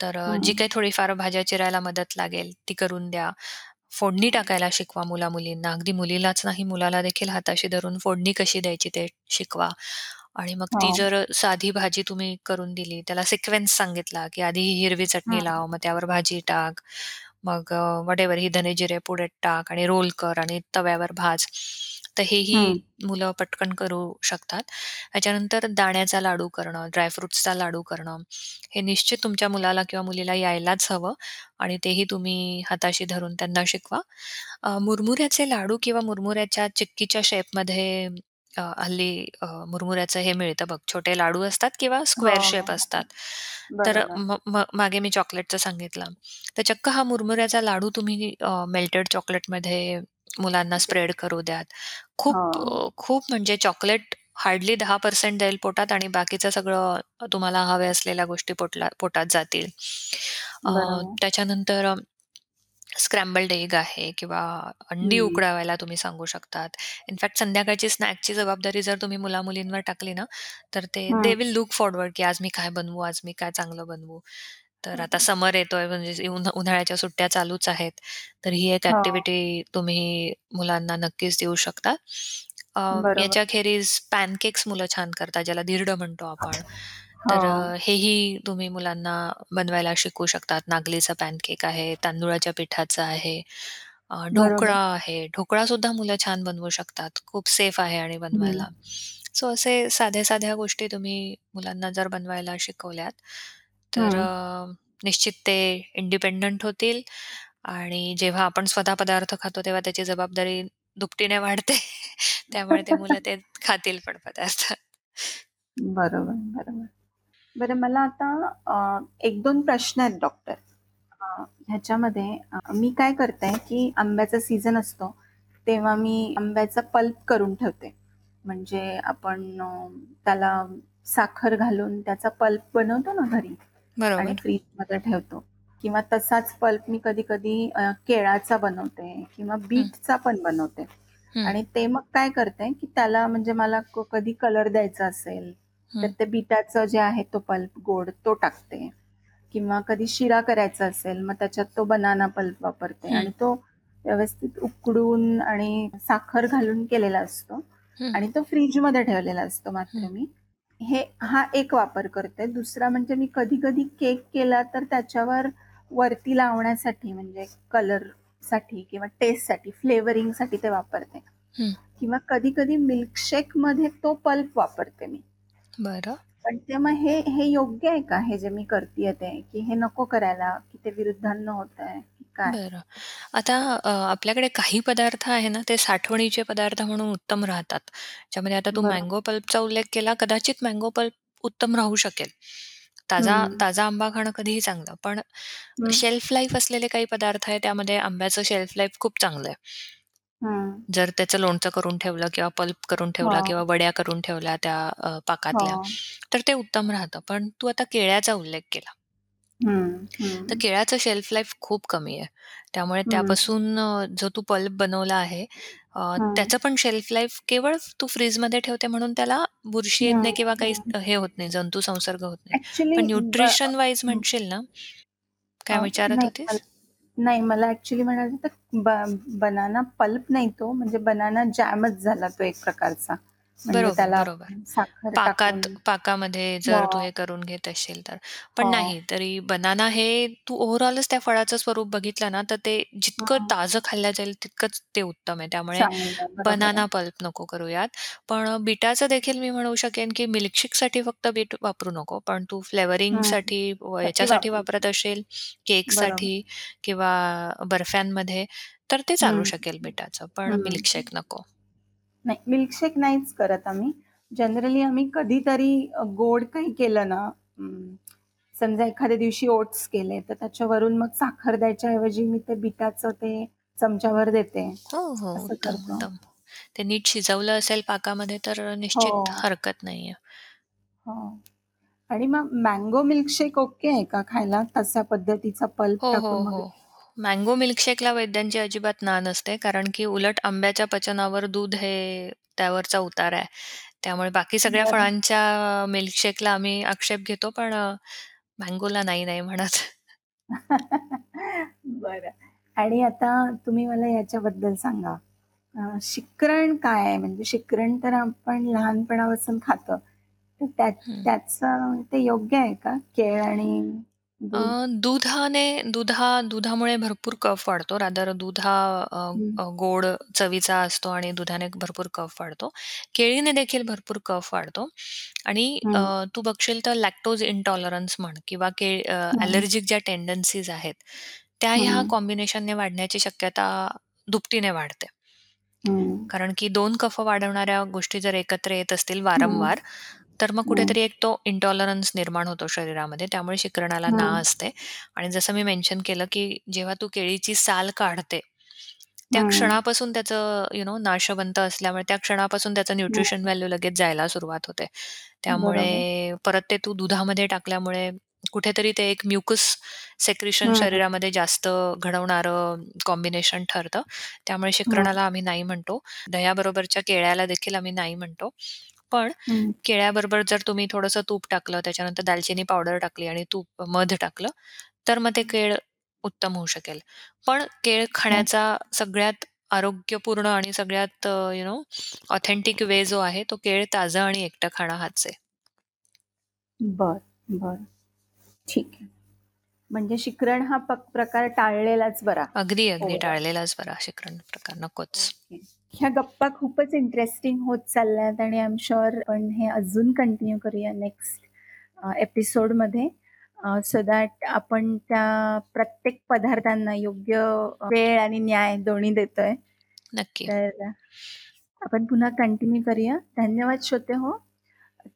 तर अ, जी हं. काही थोडीफार भाज्या चिरायला मदत लागेल ती करून द्या. फोडणी. टाकायला शिकवा मुला-मुलींना. अगदी मुलीलाच नाही मुलाला देखील हाताशी धरून फोडणी कशी द्यायची ते शिकवा. आणि मग ती हो. जर साधी भाजी तुम्ही करून दिली, त्याला सिक्वेन्स सांगितला, की आधी ही हिरवी चटणी हं. लाव, मग त्यावर भाजी टाक. मग व्हॉटएव्हर ही धने-जिरे पुढे टाक आणि रोल कर आणि तव्यावर भाज. तर हेही हं. मुलं पटकन करू शकतात. त्याच्यानंतर दाण्याचा लाडू करणं, ड्राय फ्रुट्सचा लाडू करणं, हे निश्चित तुमच्या मुलाला किंवा मुलीला यायलाच हवं आणि तेही तुम्ही हाताशी धरून त्यांना शिकवा. अ, मुरमुऱ्याचे लाडू किंवा मुरमुऱ्याच्या चिक्कीच्या शेपमध्ये अ, हल्ली अ, मुरमुऱ्याचं हे मिळतं बघ, छोटे लाडू असतात किंवा हो, स्क्वेअर हो, शेप हो. असतात. तर बरोबर. म म मागे मी चॉकलेटचं सांगितलं. तर चक्क हा मुरमुऱ्याचा लाडू तुम्ही अ, मेल्टेड चॉकलेटमध्ये मुलांना स्प्रेड करू द्यात. खूप हो. अ, खूप म्हणजे चॉकलेट हार्डली 10% जाईल पोटात आणि बाकीचं सगळं तुम्हाला हव्या असलेल्या गोष्टी पोटला पोटात जातील. अ, बरोबर. त्याच्यानंतर अ, स्क्रॅम्बल्ड एग आहे किंवा अंडी हं. उकडावायला तुम्ही सांगू शकतात. इनफॅक्ट संध्याकाळची स्नॅकची जबाबदारी जर तुम्ही मुला-मुलींवर टाकली ना, तर ते हं. दे विल लूक फॉरवर्ड, की आज मी काय बनवू, आज मी काय चांगलं बनवू. तर हं, आता हं. समर येतोय म्हणजे उन्हा उन्हाळ्याच्या सुट्ट्या चालूच आहेत. तर ही एक हो. ॲक्टिव्हिटी तुम्ही मुलांना नक्कीच देऊ शकता. अ, बरोबर. याच्याखेरीज पॅनकेक्स मुलं छान करतात, ज्याला धिरडं म्हणतो आपण. हो. तर अ, हेही तुम्ही मुलांना बनवायला शिकवू शकतात. नागलीचा पॅनकेक आहे, तांदुळाच्या पिठाचा आहे, अ, ढोकळा बरोबर. आहे. ढोकळासुद्धा मुलं छान बनवू शकतात. खूप सेफ आहे आणि हं. बनवायला. सो असे साध्या-साध्या गोष्टी तुम्ही मुलांना जर बनवायला शिकवल्यात, तर हं. अ, निश्चित ते इंडिपेंडंट होतील आणि जेव्हा आपण स्वतः पदार्थ खातो, तेव्हा त्याची जबाबदारी दुपटीने वाढते. त्यामुळे ते मुलं ते खातील पण पदार्थ. बरोबर, बरोबर. बरं मला आता अ, 1-2 प्रश्न आहेत डॉक्टर. अ, ह्याच्यामध्ये अ, मी काय करते, की आंब्याचा सीझन असतो, तेव्हा मी आंब्याचा पल्प करून ठेवते. म्हणजे आपण अ, त्याला साखर घालून त्याचा पल्प बनवतो ना घरी आणि बरोबर. फ्रिजमध्ये ठेवतो. किंवा तसाच पल्प मी कधी-कधी अ, केळाचा बनवते किंवा हं, बीटचा पण बनवते. हं, आणि ते मग काय करते, की त्याला म्हणजे मला क कधी कलर द्यायचा असेल, तर हं, ते बीटाचं जे आहे तो पल्प गोड तो टाकते. किंवा कधी शिरा करायचा असेल, मग त्याच्यात तो बनाना पल्प वापरते. हं, आणि तो व्यवस्थित उकडून आणि साखर घालून केलेला असतो. हं, आणि तो फ्रिजमध्ये ठेवलेला असतो मात्र मी. हे हा एक वापर करते. दुसरा म्हणजे मी कधी-कधी केक केला तर त्याच्यावर वरती लावण्यासाठी म्हणजे कलरसाठी किंवा टेस्टसाठी, फ्लेवरिंगसाठी ते वापरते हं. किंवा कधी-कधी मिल्कशेकमध्ये तो पल्प वापरते मी. बरं. पण ते मग हे हे योग्य आहे का, हे जे मी करतीये ते, की हे नको करायला, की ते विरुद्धांना होतंय, की काय? बरं. आता अ, आपल्याकडे काही पदार्थ आहे ना, ते साठवणीचे पदार्थ म्हणून उत्तम राहतात. ज्यामध्ये आता तू बरोबर. मँगो पल्पचा उल्लेख केला. कदाचित मँगो पल्प उत्तम राहू शकेल. ताजा हं, ताजा आंबा खाणं कधीही चांगलं. पण हं, शेल्फ लाईफ असलेले काही पदार्थ आहेत, त्यामध्ये आंब्याचं शेल्फ लाईफ खूप चांगलं आहे. हं. जर त्याचं लोणचं करून ठेवलं किंवा पल्प करून ठेवला हो, किंवा वड्या करून ठेवल्या त्या अ, हो. पाकातल्या, तर ते उत्तम राहतं. पण तू आता केळ्याचा उल्लेख केला. हं, तर हं, केळ्याचं शेल्फ लाईफ खूप कमी आहे. त्यामुळे हं, त्यापासून अ, जो तू पल्प बनवला आहे, अ, हं, त्याचं पण शेल्फ लाईफ केवळ तू फ्रीजमध्ये ठेवते म्हणून त्याला बुरशी येत हं, नाही किंवा काही हं. हे होत नाही, जंतू संसर्ग होत नाही. ॲक्चुअली पण ब न्यूट्रिशन वाईज हं, म्हणशील ना, अ, काय विचारत नाही होतीस? मला नाही मला ॲक्चुअली म्हणायचं होतं ब बनाना पल्प नाही तो, म्हणजे बनाना जॅमच झाला तो एक प्रकारचा. म्हणजे बरोबर, त्याला बरोबर. साखर टाकून पाकात पाकामध्ये जर तू हे करून घेत असशील तर. पण हो. नाही, तरी बनाना हे तू ओव्हरऑलच त्या फळाचं स्वरूप बघितलं ना, तर ते जितकं हं. ताजं खाल्लं जाईल तितकंच ते उत्तम आहे. त्यामुळे चांगलं. बरोबर आहे. बनाना पल्प नको करूयात. पण अ, बीटाचं देखील मी म्हणू शकेन, की मिल्कशेकसाठी फक्त बीट वापरू नको. पण तू हं. फ्लेवरिंगसाठी व साठी याच्यासाठी वापरू वापरत. असेल, बरोबर. केकसाठी किंवा बर्फ्यांमध्ये, तर ते चालू हं, शकेल बीटाचं. पण हं. मिल्कशेक नको. नाही मिल्कशेक नाहीच करत आम्ही. जनरली आम्ही कधीतरी गोड काही केलं ना, समजा एखाद्या दिवशी ओट्स केले, तर त्याच्यावरून मग साखर द्यायच्या ऐवजी मी ते बिटाचं ते चमच्याभर देते. हो, हो. असं उत्तम, करतो. उत्तम. ते नीट शिजवलं असेल पाकामध्ये तर अ, हो, निश्चित हरकत नाहीये. हो. आणि मग मँगो मिल्कशेक ओके आहे का खायला? तशा पद्धतीचा पल्प हो, हो, टाकून हो. मँगो मिल्कशेकला वैद्यांची अजिबात ना नसते, कारण की उलट आंब्याच्या पचनावर दूध हे त्यावरचा उतार आहे. त्यामुळे बाकी सगळ्या बरं. फळांच्या मिल्कशेकला आम्ही आक्षेप घेतो, पण अ, मँगोला नाही, नाही म्हणत. बरं. आणि आता तुम्ही मला याच्याबद्दल सांगा. अ, शिकरण काय आहे? म्हणजे शिकरण तर आपण लहानपणापासून खातो. तर त्या हं. त्याचं ते योग्य आहे का? केळ आणि अ, दूध? दुधाने दुधा दुधामुळे भरपूर कफ वाढतो. रादर दूध हा अ, हं, अ, गोड चवीचा असतो आणि दुधाने भरपूर कफ वाढतो. केळीने देखील भरपूर कफ वाढतो आणि अ, हं, तू बघशील तर लॅक्टोज इंटॉलरन्स म्हण किंवा के अ, हं, ॲलर्जिक ज्या टेंडन्सीज आहेत, त्या ह्या हं, कॉम्बिनेशनने वाढण्याची शक्यता दुपटीने वाढते. हं, कारण की 2 कफ वाढवणाऱ्या गोष्टी जर एकत्र येत असतील हं, वारंवार, तर मग हं, कुठेतरी एक तो इंटॉलरन्स निर्माण होतो शरीरामध्ये. त्यामुळे शिकरणाला ना हं, असते आणि जसं मी मेन्शन केलं, की जेव्हा तू केळीची साल काढते, त्या हं, क्षणापासून त्याचं यू नो नाशवंत असल्यामुळे त्या क्षणापासून त्याचं हं. न्यूट्रिशन व्हॅल्यू लगेच जायला सुरुवात होते. बरोबर. त्यामुळे परत ते तू दुधामध्ये टाकल्यामुळे कुठेतरी ते एक म्युकस सेक्रेशन हं, शरीरामध्ये जास्त घडवणारं कॉम्बिनेशन ठरतं. त्यामुळे हं, शिकरणाला आम्ही नाही म्हणतो. दह्याबरोबरच्या केळ्याला देखील आम्ही नाही म्हणतो. पण हं, केळ्याबरोबर जर तुम्ही थोडंसं तूप टाकलं, त्याच्यानंतर दालचिनी पावडर टाकली आणि तूप मध टाकलं, तर मग ते केळ उत्तम होऊ शकेल. पण केळ हं. खाण्याचा सगळ्यात आरोग्यपूर्ण आणि सगळ्यात यू नो ऑथेंटिक वे जो आहे, तो केळ ताजं आणि एकटं खाणं हाच आहे. बरं, बरं. ठीक आहे. म्हणजे शिकरण हा प्रकार टाळलेलाच बरा अगदी, अगदी ओव्हरऑल. टाळलेलाच बरा शिकरण प्रकार नकोच. ह्या गप्पा खूपच इंटरेस्टिंग होत चालल्यात आणि आय एम शुअर आपण हे अजून कंटिन्यू करूया नेक्स्ट अ, एपिसोडमध्ये अ, सो दॅट आपण त्या प्रत्येक पदार्थांना योग्य वेळ आणि न्याय दोन्ही देतोय. नक्की. तर आपण पुन्हा कंटिन्यू करूया. धन्यवाद श्रोतेहो.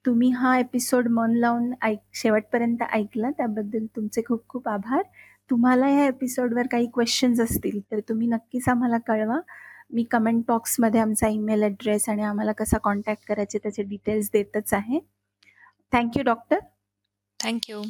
तुम्ही हा एपिसोड मन लावून ऐक शेवटपर्यंत ऐकला त्याबद्दल तुमचे खूप खूप आभार. तुम्हाला या एपिसोडवर काही क्वेशन्स असतील तर तुम्ही नक्कीच आम्हाला कळवा. मी कमेंट बॉक्समध्ये आमचा ईमेल ॲड्रेस आणि आम्हाला कसा कॉन्टॅक्ट करायचे त्याचे डिटेल्स देतच आहे. Thank you doctor. Thank you.